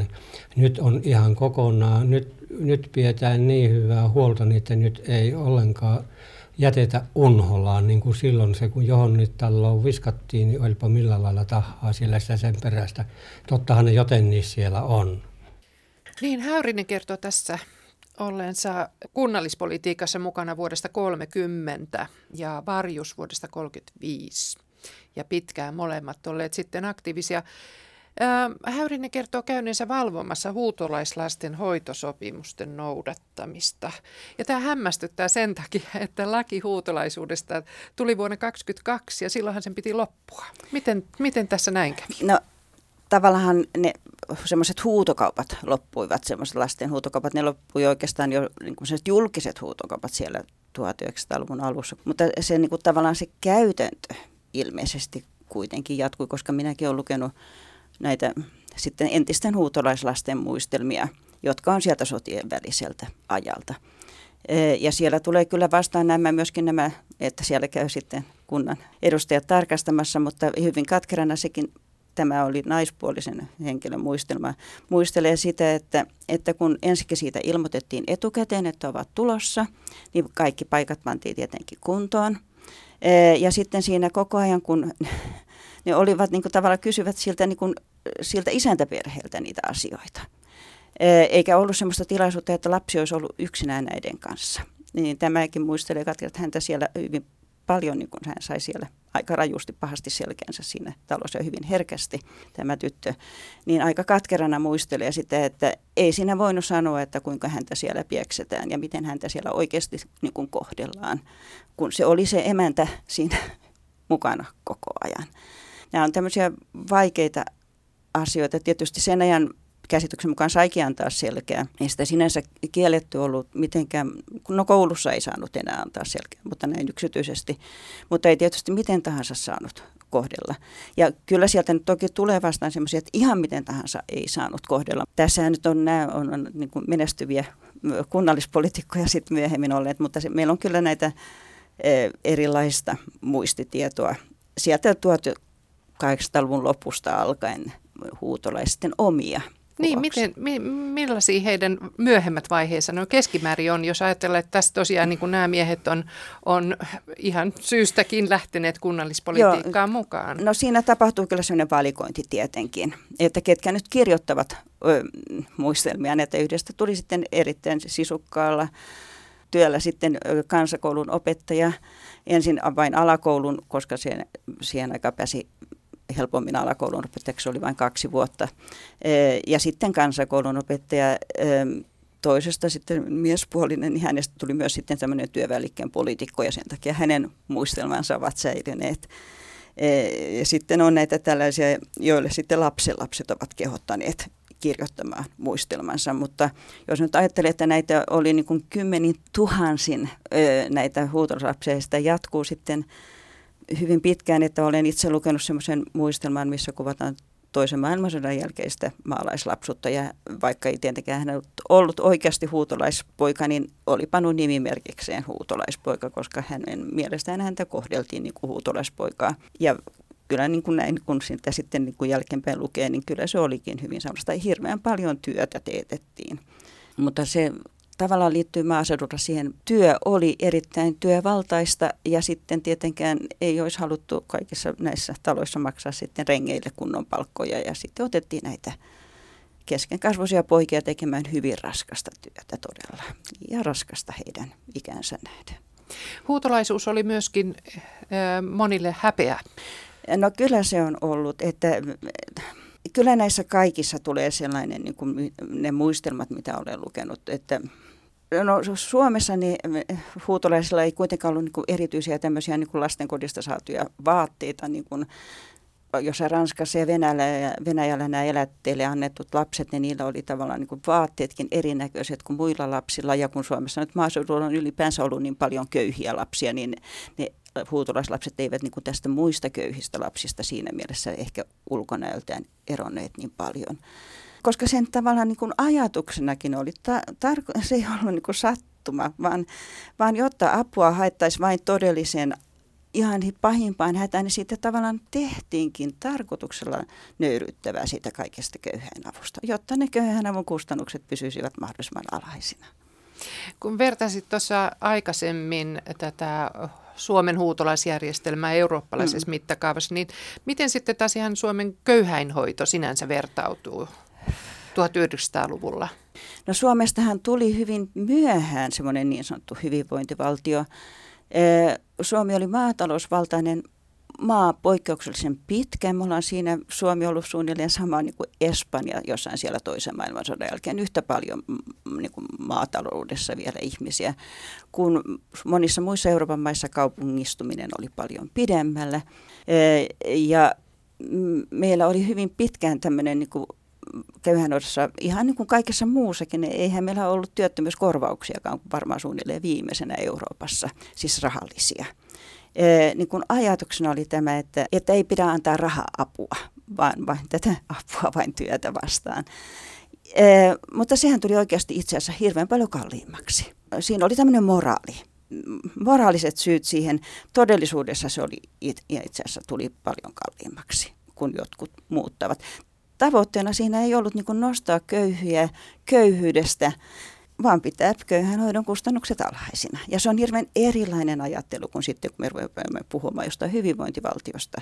nyt on ihan kokonaan, nyt, nyt pidetään niin hyvää huolta, että nyt ei ollenkaan jätetä unholaan, niin kuin silloin se, kun johon nyt talloon viskattiin, niin olipa millä lailla tahaa siellä sitä sen perästä. Tottahan ne joten niin siellä on. Niin, Häyrinen kertoo tässä olleensa kunnallispolitiikassa mukana vuodesta 30 ja Varjus vuodesta 35 ja pitkään molemmat olleet sitten aktiivisia. Häyrinen kertoo käyneensä valvomassa huutolaislasten hoitosopimusten noudattamista. Ja tämä hämmästyttää sen takia, että laki huutolaisuudesta tuli vuonna 2022 ja silloinhan sen piti loppua. Miten, miten tässä näin kävi? No tavallaan ne semmoiset huutokaupat loppuivat, semmoiset lasten huutokaupat, ne loppui oikeastaan jo niin kuin julkiset huutokaupat siellä 1900-luvun alussa. Mutta se niin kuin, tavallaan se käytäntö ilmeisesti kuitenkin jatkui, koska minäkin olen lukenut näitä sitten entisten huutolaislasten muistelmia, jotka on sieltä sotien väliseltä ajalta. E, ja siellä tulee kyllä vastaan nämä myöskin nämä, että siellä käy sitten kunnan edustajat tarkastamassa, mutta hyvin katkerana sekin tämä oli naispuolisen henkilön muistelma, muistelee sitä, että, että kun ensikin siitä ilmoitettiin etukäteen, että ovat tulossa, niin kaikki paikat pantiin tietenkin kuntoon. E, ja sitten siinä koko ajan, kun ne olivat niin kuin, tavallaan kysyvät siltä, niin kuin, siltä isäntäperheeltä niitä asioita. Eikä ollut sellaista tilaisuutta, että lapsi olisi ollut yksinään näiden kanssa. Niin tämäkin muistelee Katja, että häntä siellä hyvin paljon, niin kun hän sai siellä aika rajusti pahasti selkeänsä siinä talossa ja hyvin herkästi tämä tyttö, niin aika katkerana muistelee sitä, että ei siinä voinut sanoa, että kuinka häntä siellä pieksetään ja miten häntä siellä oikeasti niin kuin kohdellaan, kun se oli se emäntä siinä mukana koko ajan. Nämä on tämmöisiä vaikeita asioita. Tietysti sen ajan käsityksen mukaan saikin antaa selkeä. Ei sitä sinänsä kielletty ollut mitenkään, no koulussa ei saanut enää antaa selkeä, mutta näin yksityisesti. Mutta ei tietysti miten tahansa saanut kohdella. Ja kyllä sieltä nyt toki tulee vastaan semmoisia, että ihan miten tahansa ei saanut kohdella. Tässä nyt on nämä on, on niin kuin menestyviä kunnallispolitiikkoja sitten myöhemmin olleet, mutta se, meillä on kyllä näitä e, erilaista muistitietoa. Sieltä 1800-luvun lopusta alkaen huutolaisten omia niin, miten, mi, millaisia heidän myöhemmät vaiheensa no keskimäärin on, jos ajatellaan, että tässä tosiaan niin nämä miehet on, on ihan syystäkin lähteneet kunnallispolitiikkaan Joo, mukaan? No siinä tapahtuu kyllä sellainen valikointi tietenkin, että ketkä nyt kirjoittavat ö, muistelmia, että yhdestä tuli sitten erittäin sisukkaalla työllä sitten kansakoulun opettaja, ensin vain alakoulun, koska siihen, siihen aikaan pääsi helpommin alakoulun opettajaksi oli vain kaksi vuotta. Ja sitten kansakoulun opettaja toisesta sitten miespuolinen, niin hänestä tuli myös sitten tämmöinen työvälikkeen poliitikko ja sen takia hänen muistelmansa ovat säilyneet. Ja sitten on näitä tällaisia, joille sitten lapsenlapset ovat kehottaneet kirjoittamaan muistelmansa, mutta jos nyt ajattelee, että näitä oli niin kuin kymmenin tuhansin näitä huutolapsia, sitä jatkuu sitten hyvin pitkään, että olen itse lukenut semmoisen muistelman, missä kuvataan toisen maailmansodan jälkeistä maalaislapsuutta. Ja vaikka ei tietenkään hän ollut oikeasti huutolaispoika, niin oli pannut nimimerkikseen huutolaispoika, koska hänen mielestään häntä kohdeltiin niin kuin huutolaispoikaa. Ja kyllä niin kuin näin, kun sitä sitten niin kuin jälkeenpäin lukee, niin kyllä se olikin hyvin samasta. Hirveän paljon työtä teetettiin. Mutta se tavallaan liittyy maaseudulla siihen. Työ oli erittäin työvaltaista ja sitten tietenkään ei olisi haluttu kaikissa näissä taloissa maksaa sitten rengeille kunnon palkkoja ja sitten otettiin näitä keskenkasvuisia poikia tekemään hyvin raskasta työtä todella ja raskasta heidän ikänsä nähden. Huutolaisuus oli myöskin monille häpeä. No kyllä se on ollut, että kyllä näissä kaikissa tulee sellainen niin kuin ne muistelmat, mitä olen lukenut, että No Suomessa niin huutolaisilla ei kuitenkaan ollut niin kuin erityisiä tämmöisiä niin kuin lastenkodista saatuja vaatteita, niin kuin jossa Ranskassa ja Venäjällä, ja Venäjällä nämä elätteille annetut lapset, niin niillä oli tavallaan niin kuin vaatteetkin erinäköiset kuin muilla lapsilla. Ja kun Suomessa nyt maaseudulla on ylipäänsä ollut niin paljon köyhiä lapsia, niin ne huutolaislapset eivät niin kuin tästä muista köyhistä lapsista siinä mielessä ehkä ulkonäöltään eronneet niin paljon. Koska sen tavallaan niin kuin ajatuksenakin oli, ta- tar- se ei ollut niin kuin sattuma, vaan, vaan jotta apua haettaisiin vain todellisen ihan pahimpaan hätään, niin siitä tavallaan tehtiinkin tarkoituksella nöyryttävää siitä kaikesta köyhän avusta, jotta ne köyhän avun kustannukset pysyisivät mahdollisimman alhaisina. Kun vertasit tuossa aikaisemmin tätä Suomen huutolaisjärjestelmää eurooppalaisessa mm. mittakaavassa, niin miten sitten taas ihan Suomen köyhäinhoito sinänsä vertautuu 1900-luvulla? No Suomestahan tuli hyvin myöhään semmoinen niin sanottu hyvinvointivaltio. Suomi oli maatalousvaltainen maa poikkeuksellisen pitkä. Me ollaan siinä Suomi ollut suunnilleen sama niin kuin Espanja jossain siellä toisen maailmansodan jälkeen. Yhtä paljon niin kuin maataloudessa vielä ihmisiä, kun monissa muissa Euroopan maissa kaupungistuminen oli paljon pidemmällä. Ja meillä oli hyvin pitkään tämmöinen niin kuin köyhänodossa, ihan niin kuin kaikessa muussakin, eihän meillä ollut työttömyyskorvauksiakaan varmaan suunnilleen viimeisenä Euroopassa, siis rahallisia. Niin kuin ajatuksena oli tämä, että, että ei pidä antaa raha-apua, vaan vain tätä apua vain työtä vastaan. E, mutta sehän tuli oikeasti itse asiassa hirveän paljon kalliimmaksi. Siinä oli tämmöinen moraali moraaliset syyt siihen. Todellisuudessa se oli itse asiassa tuli paljon kalliimmaksi kuin jotkut muuttavat tavoitteena siinä ei ollut niin nostaa köyhyjä köyhyydestä, vaan pitää köyhänhoidon kustannukset alhaisina. Ja se on hirveän erilainen ajattelu kuin sitten, kun me ruvetaan puhumaan jostain hyvinvointivaltiosta,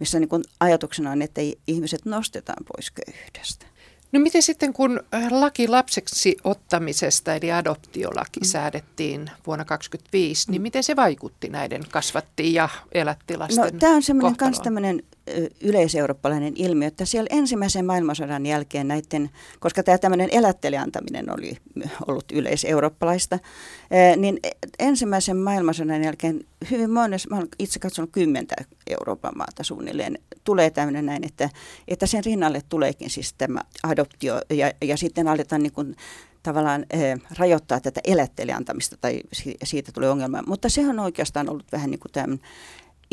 missä niin ajatuksena on, että ihmiset nostetaan pois köyhyydestä. No miten sitten, kun äh, laki lapseksi ottamisesta, eli adoptiolaki, mm. säädettiin vuonna 2025, niin mm. miten se vaikutti näiden kasvattiin ja elätti lasten No tämä on semmoinen myös tämmöinen yleiseurooppalainen ilmiö, että siellä ensimmäisen maailmansodan jälkeen näiden, koska tämä tämmöinen elättelijäntaminen oli ollut yleiseurooppalaista, niin e, ensimmäisen maailmansodan jälkeen hyvin monessa, mä olen itse katsonut kymmentä Euroopan maata suunnilleen, tulee tämmöinen näin, että, että sen rinnalle tuleekin siis tämä adoptio ja, ja sitten aletaan niin kuin tavallaan eh, rajoittaa tätä elättelijäntamista tai siitä tulee ongelma. Mutta se on oikeastaan ollut vähän niin kuin tämän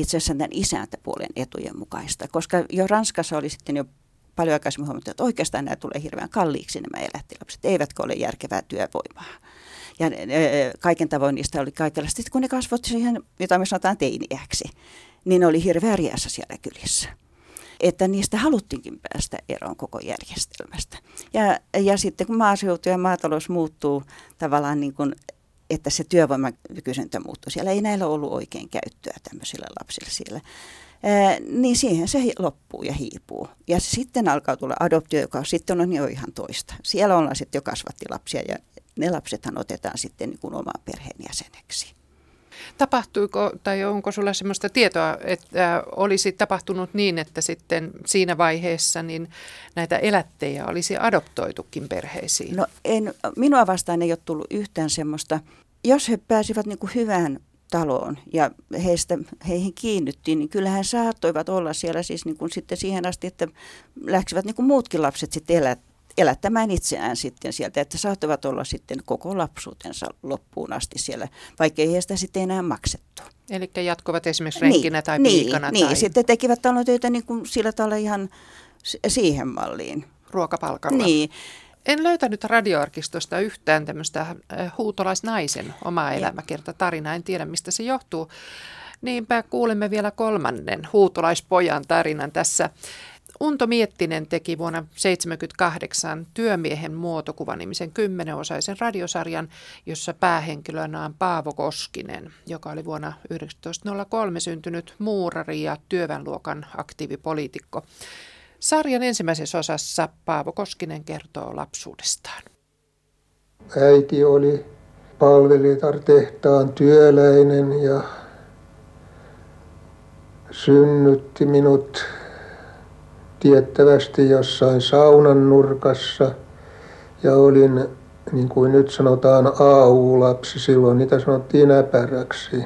itse asiassa tämän isäntäpuolen etujen mukaista, koska jo Ranskassa oli sitten jo paljon aikaisemmin huomattu, että oikeastaan nämä tulee hirveän kalliiksi nämä elättilapset, eivätkä ole järkevää työvoimaa. Ja kaiken tavoin niistä oli kaikenlaista. Sitten kun ne kasvoivat siihen, jota me sanotaan teiniäksi, niin ne oli hirveän riässä siellä kylissä. Että niistä haluttiinkin päästä eroon koko järjestelmästä. Ja, ja sitten kun maaseutu ja maatalous muuttuu tavallaan niin kuin että se työvoiman kysyntä muuttui. Siellä ei näillä ollut oikein käyttöä tämmöisille lapsille siellä. Ää, niin siihen se loppuu ja hiipuu. Ja sitten alkaa tulla adoptio, joka sitten on jo ihan toista. Siellä ollaan sitten jo kasvatti lapsia ja ne lapsethan otetaan sitten niin kuin omaan perheenjäseneksi. Tapahtuiko tai onko sulla sellaista tietoa, että olisi tapahtunut niin, että sitten siinä vaiheessa niin näitä elättejä olisi adoptoitukin perheisiin? No en, minua vastaan ei ole tullut yhtään semmoista. Jos he pääsivät niin kuin hyvään taloon ja heistä, heihin kiinnyttiin, niin kyllähän saattoivat olla siellä siis niin kuin sitten siihen asti, että läksivät niin kuin muutkin lapset sitten elät, elättämään itseään sitten sieltä, että saattavat olla sitten koko lapsuutensa loppuun asti siellä, vaikka ei heistä sitten enää maksettu. Eli jatkuvat esimerkiksi renkinä niin, tai niin, piikana? Niin, tai... sitten tekivät talotöitä niin kuin sillä tavalla ihan siihen malliin. Ruokapalkalla? Niin. En löytänyt radioarkistosta yhtään tämmöistä äh, huutolaisnaisen omaa elämäkerta tarinaa. En tiedä, mistä se johtuu. Niinpä kuulemme vielä kolmannen huutolaispojan tarinan tässä. Unto Miettinen teki vuonna 1978 työmiehen muotokuvanimisen kymmenenosaisen radiosarjan, jossa päähenkilönä on Paavo Koskinen, joka oli vuonna 1903 syntynyt muurari ja työväenluokan aktiivipoliitikko. Sarjan ensimmäisessä osassa Paavo Koskinen kertoo lapsuudestaan. Äiti oli palvelijatar työläinen ja synnytti minut tiettävästi jossain saunan nurkassa ja olin, niin kuin nyt sanotaan, AU-lapsi, silloin niitä sanottiin äpäräksi.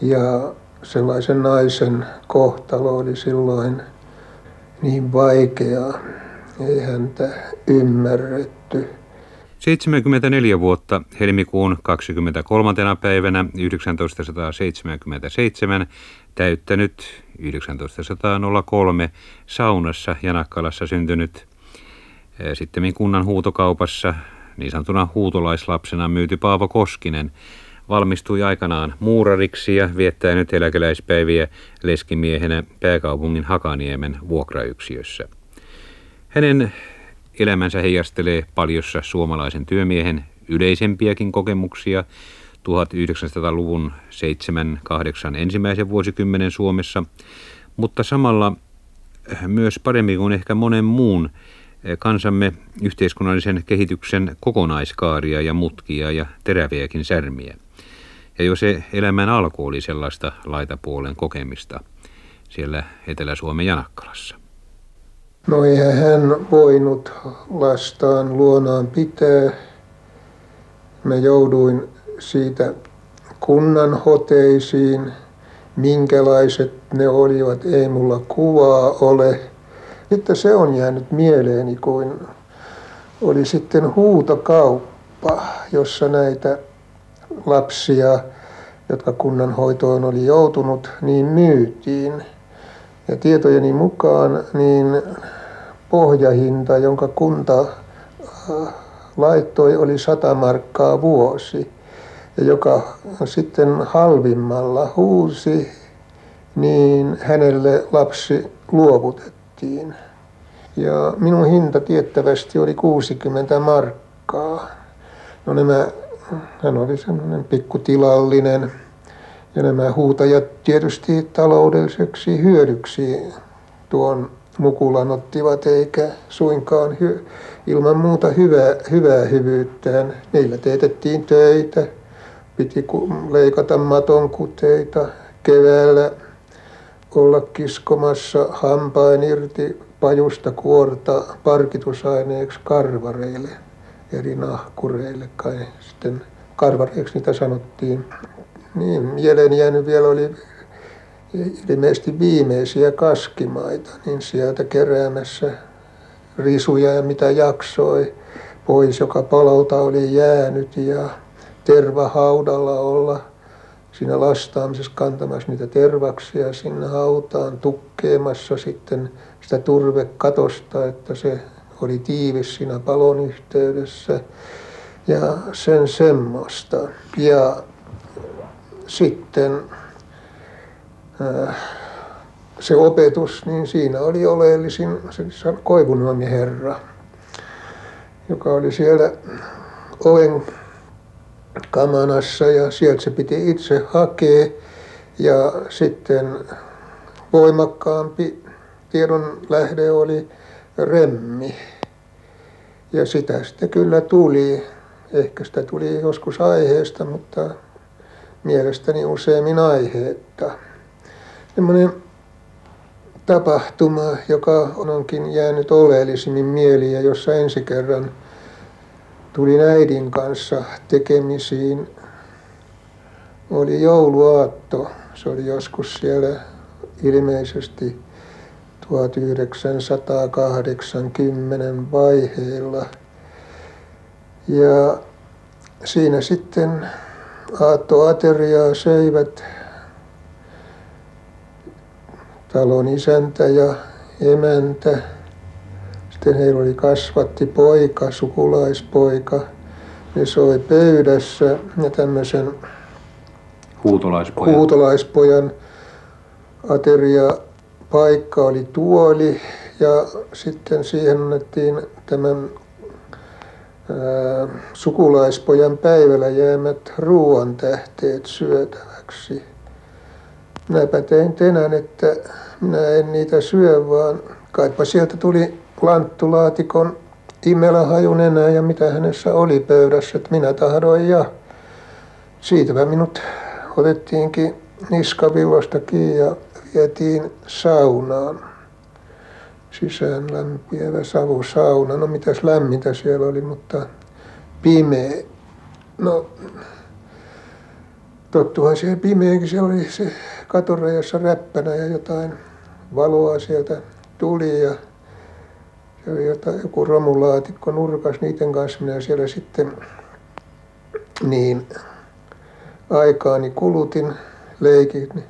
Ja sellaisen naisen kohtalo oli silloin niin vaikeaa, ei häntä ymmärretty. 74 vuotta helmikuun 23. päivänä 1977 täyttänyt 1903 saunassa Janakkalassa syntynyt sitten kunnan huutokaupassa niin sanotuna huutolaislapsena myyty Paavo Koskinen valmistui aikanaan muurariksi ja viettää nyt eläkeläispäiviä leskimiehenä pääkaupungin Hakaniemen vuokrayksiössä. Hänen elämänsä heijastelee paljossa suomalaisen työmiehen yleisempiäkin kokemuksia 1900-luvun 7-8 ensimmäisen vuosikymmenen Suomessa, mutta samalla myös paremmin kuin ehkä monen muun kansamme yhteiskunnallisen kehityksen kokonaiskaaria ja mutkia ja teräviäkin särmiä. Ja jo se elämän alku oli sellaista laitapuolen kokemista siellä Etelä-Suomen Janakkalassa. No eihän hän voinut lastaan luonaan pitää. Mä jouduin siitä kunnan hoteisiin, minkälaiset ne olivat, ei mulla kuvaa ole. Että se on jäänyt mieleeni, kuin oli sitten huutokauppa, jossa näitä lapsia, jotka kunnan hoitoon oli joutunut, niin myytiin. Ja tietojeni mukaan niin pohjahinta, jonka kunta äh, laittoi, oli 100 markkaa vuosi. Ja joka sitten halvimmalla huusi, niin hänelle lapsi luovutettiin. Ja minun hinta tiettävästi oli 60 markkaa. No nämä, hän oli semmoinen pikkutilallinen ja nämä huutajat tietysti taloudelliseksi hyödyksi tuon mukulan ottivat eikä suinkaan hy, ilman muuta hyvää, hyvää hyvyyttään. Niillä teetettiin töitä, piti leikata maton kuteita, keväällä olla kiskomassa hampain irti pajusta kuorta parkitusaineeksi karvareille, eri nahkureille kai sitten karvareiksi niitä sanottiin. Niin, mieleeni jäänyt vielä oli ilmeisesti viimeisiä kaskimaita, niin sieltä keräämässä risuja ja mitä jaksoi pois, joka palolta oli jäänyt ja tervahaudalla olla siinä lastaamisessa kantamassa niitä tervaksia sinne hautaan, tukkeemassa sitten sitä turvekatosta, että se oli tiivis siinä palon yhteydessä ja sen semmoista. Ja sitten se opetus, niin siinä oli oleellisin se Koivunuomi herra, joka oli siellä oven kamanassa ja sieltä se piti itse hakea ja sitten voimakkaampi tiedon lähde oli remmi. Ja sitä sitten kyllä tuli. Ehkä sitä tuli joskus aiheesta, mutta mielestäni useimmin aiheetta semmoinen tapahtuma, joka onkin jäänyt oleellisimmin mieliin ja jossa ensi kerran tulin äidin kanssa tekemisiin, oli jouluaatto. Se oli joskus siellä ilmeisesti 1980 vaiheilla. Ja siinä sitten aattoateriaa söivät talon isäntä ja emäntä. Sitten heillä oli kasvatti poika, sukulaispoika. Ne soi pöydässä ja tämmöisen Huutolaispojan. huutolaispojan ateria paikka oli tuoli ja sitten siihen annettiin tämän ää, sukulaispojan päivällä jäämät ruoan tähteet syötäväksi. Minäpä tein tenän, että minä en niitä syö, vaan kaipa sieltä tuli lanttulaatikon imelahajun enää ja mitä hänessä oli pöydässä, että minä tahdoin ja siitäpä minut otettiinkin niskavillosta kiinni ja vietiin saunaan. Sisään lämpiävä savusauna. No mitäs lämmintä siellä oli, mutta pimeä. No tottuhan siihen pimeänkin. Siellä oli se katorajassa räppänä ja jotain valoa sieltä tuli ja jotain, joku romulaatikko nurkas niiden kanssa. Minä siellä sitten niin aikaani kulutin leikit, niin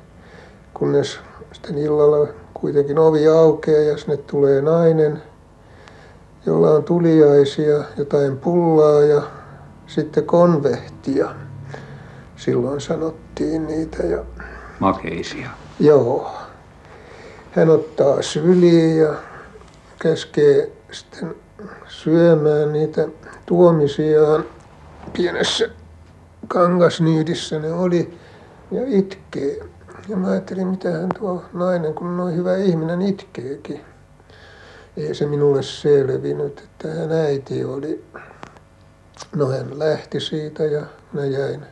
kunnes sitten illalla kuitenkin ovi aukeaa ja sinne tulee nainen, jolla on tuliaisia, jotain pullaa ja sitten konvehtia. Silloin sanottiin niitä. Ja, Makeisia. joo. Hän ottaa syliin ja käskee sitten syömään niitä tuomisiaan pienessä kangasnyydissä ne oli ja itkee. Ja mä ajattelin, mitä hän tuo nainen, kun noin hyvä ihminen itkeekin. Ei se minulle selvinnyt, että hän äiti oli. No hän lähti siitä ja minä jäin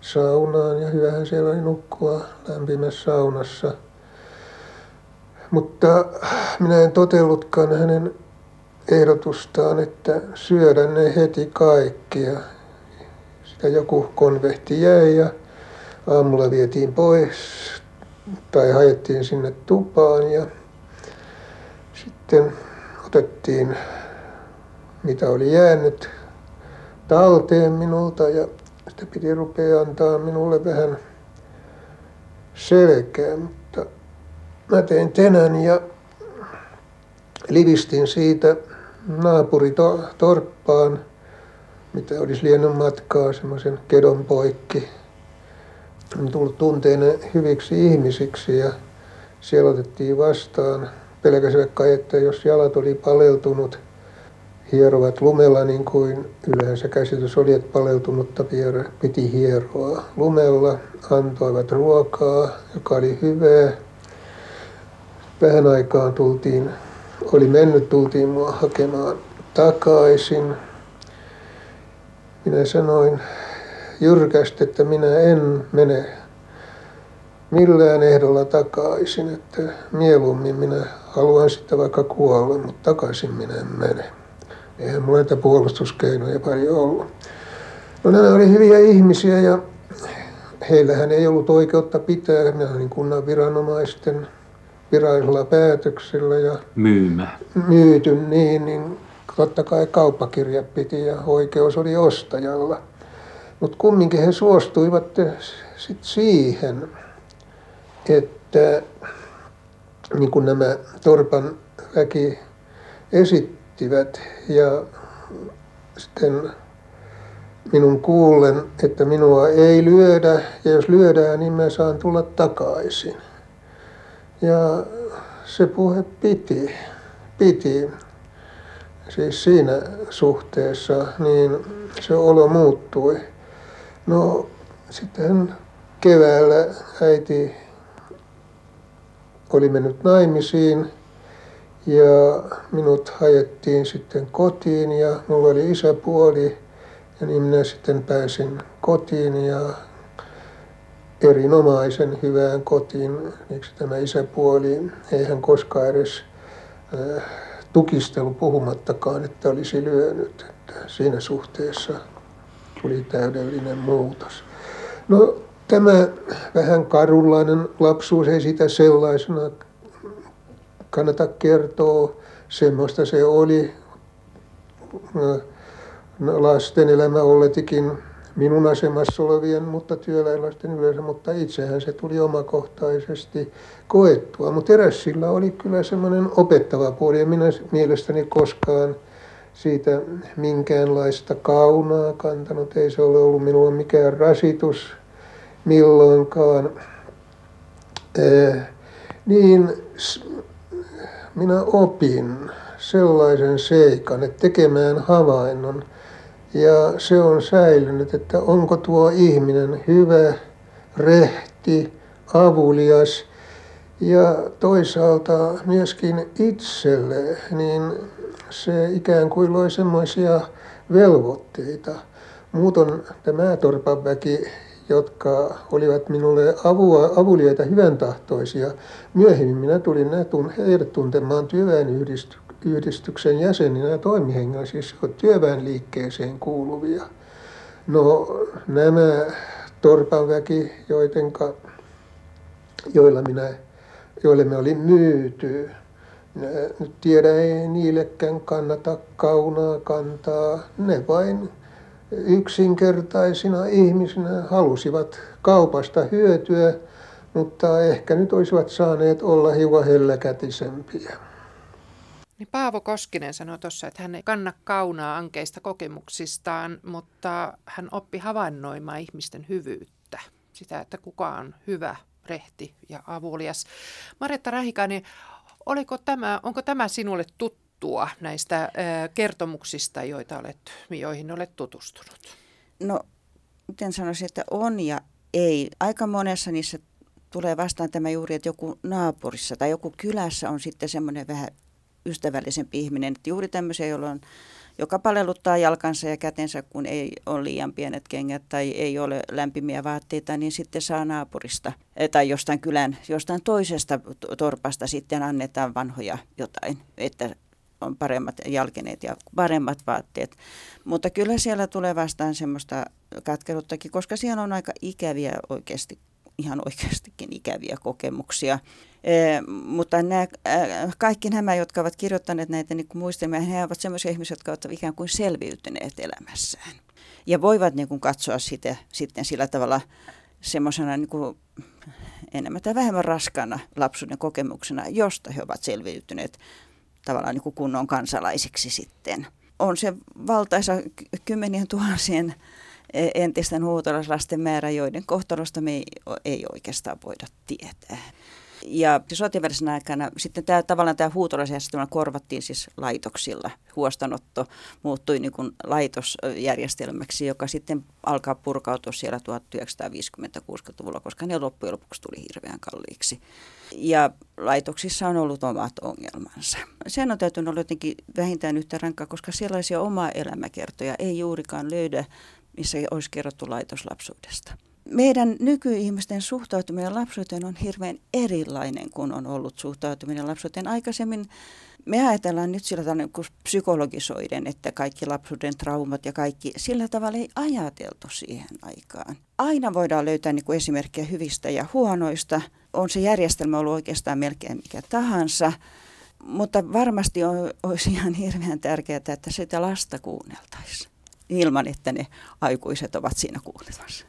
saunaan ja hyvähän siellä oli nukkua lämpimässä saunassa. Mutta minä en totellutkaan hänen ehdotustaan, että syödä ne heti kaikki. Ja sitä joku konvehti jäi ja aamulla vietiin pois tai haettiin sinne tupaan ja sitten otettiin mitä oli jäänyt talteen minulta ja sitä piti rupea antaa minulle vähän mutta mä tein tenän ja livistin siitä naapuritorppaan, mitä olisi liennyt matkaa semmoisen kedon poikki on tullut tunteena hyviksi ihmisiksi ja siellä otettiin vastaan. Pelkäsivät kai, että jos jalat oli paleltunut, hierovat lumella niin kuin yleensä käsitys oli, että paleltunutta piti hieroa lumella. Antoivat ruokaa, joka oli hyvää. Vähän aikaan tultiin, oli mennyt, tultiin mua hakemaan takaisin. Minä sanoin jyrkästi, että minä en mene millään ehdolla takaisin, että mieluummin minä haluan sitten vaikka kuolla, mutta takaisin minä en mene. Eihän mulla näitä puolustuskeinoja paljon ollut. No nämä oli hyviä ihmisiä ja heillähän ei ollut oikeutta pitää. Minä olin kunnan viranomaisten virallisella päätöksellä ja Myymä. myyty niin, niin totta kai kauppakirja piti ja oikeus oli ostajalla. Mutta kumminkin he suostuivat sit siihen, että niin kuin nämä Torpan väki esittivät ja sitten minun kuullen, että minua ei lyödä ja jos lyödään, niin mä saan tulla takaisin. Ja se puhe piti, piti. Siis siinä suhteessa niin se olo muuttui. No sitten keväällä äiti oli mennyt naimisiin ja minut hajettiin sitten kotiin ja mulla oli isäpuoli ja niin minä sitten pääsin kotiin ja erinomaisen hyvään kotiin. Miksi tämä isäpuoli, ei hän koskaan edes tukistelu puhumattakaan, että olisi lyönyt. Että siinä suhteessa tuli täydellinen muutos. No tämä vähän karunlainen lapsuus ei sitä sellaisena kannata kertoa. Semmoista se oli. Lasten elämä olletikin minun asemassa olevien, mutta työläinlasten yleensä, mutta itsehän se tuli omakohtaisesti koettua. Mutta eräs sillä oli kyllä semmoinen opettava puoli, ja minä mielestäni koskaan siitä minkäänlaista kaunaa kantanut. Ei se ole ollut minulla mikään rasitus, milloinkaan. Niin minä opin sellaisen seikan, että tekemään havainnon. Ja se on säilynyt, että onko tuo ihminen hyvä, rehti, avulias ja toisaalta myöskin itselle, niin se ikään kuin loi semmoisia velvoitteita. Muuton tämä Torpan väki, jotka olivat minulle avua, avuliaita hyvän tahtoisia, myöhemmin minä tulin heidät tuntemaan työväenyhdistyksen jäseninä ja toimihenkilöinä, siis työväenliikkeeseen kuuluvia. No nämä Torpan väki, joidenka, joilla minä, joille me oli myyty, nyt tiedä ei niillekään kannata kaunaa kantaa. Ne vain yksinkertaisina ihmisinä halusivat kaupasta hyötyä, mutta ehkä nyt olisivat saaneet olla hiukan helläkätisempiä. Niin Paavo Koskinen sanoi tuossa, että hän ei kanna kaunaa ankeista kokemuksistaan, mutta hän oppi havainnoimaan ihmisten hyvyyttä. Sitä, että kuka on hyvä, rehti ja avulias. Marjatta Rähikäinen, oliko tämä, onko tämä sinulle tuttua näistä kertomuksista, joita olet, joihin olet tutustunut? No, miten sanoisin, että on ja ei. Aika monessa niissä tulee vastaan tämä juuri, että joku naapurissa tai joku kylässä on sitten semmoinen vähän ystävällisempi ihminen. Että juuri tämmöisiä, joilla on, joka paleluttaa jalkansa ja kätensä, kun ei ole liian pienet kengät tai ei ole lämpimiä vaatteita, niin sitten saa naapurista eh, tai jostain kylän, jostain toisesta torpasta sitten annetaan vanhoja jotain, että on paremmat jalkeneet ja paremmat vaatteet. Mutta kyllä siellä tulee vastaan semmoista katkeruttakin, koska siellä on aika ikäviä oikeasti, ihan oikeastikin ikäviä kokemuksia. Eh, mutta nämä, äh, kaikki nämä, jotka ovat kirjoittaneet näitä niin muistelmia, he ovat sellaisia ihmisiä, jotka ovat ikään kuin selviytyneet elämässään. Ja voivat niin kuin katsoa sitä sitten sillä tavalla semmoisena niin kuin enemmän tai vähemmän raskana lapsuuden kokemuksena, josta he ovat selviytyneet tavallaan niin kuin kunnon kansalaisiksi sitten. On se valtaisa kymmenien tuhansien entisten huutolaislasten määrä, joiden kohtalosta me ei, ei oikeastaan voida tietää. Ja sotivälisenä aikana sitten tämä, tavallaan tämä huutolaisjärjestelmä korvattiin siis laitoksilla. Huostanotto muuttui niin kuin laitosjärjestelmäksi, joka sitten alkaa purkautua siellä 1950-60-luvulla, koska ne loppujen lopuksi tuli hirveän kalliiksi. Ja laitoksissa on ollut omat ongelmansa. Sen on täytynyt olla jotenkin vähintään yhtä rankkaa, koska sellaisia omaa elämäkertoja ei juurikaan löydä, missä olisi kerrottu laitoslapsuudesta meidän nykyihmisten suhtautuminen lapsuuteen on hirveän erilainen kuin on ollut suhtautuminen lapsuuteen aikaisemmin. Me ajatellaan nyt sillä tavalla niin psykologisoiden, että kaikki lapsuuden traumat ja kaikki, sillä tavalla ei ajateltu siihen aikaan. Aina voidaan löytää niin kuin esimerkkejä hyvistä ja huonoista. On se järjestelmä ollut oikeastaan melkein mikä tahansa. Mutta varmasti on, olisi ihan hirveän tärkeää, että sitä lasta kuunneltaisiin ilman, että ne aikuiset ovat siinä kuuntelemassa.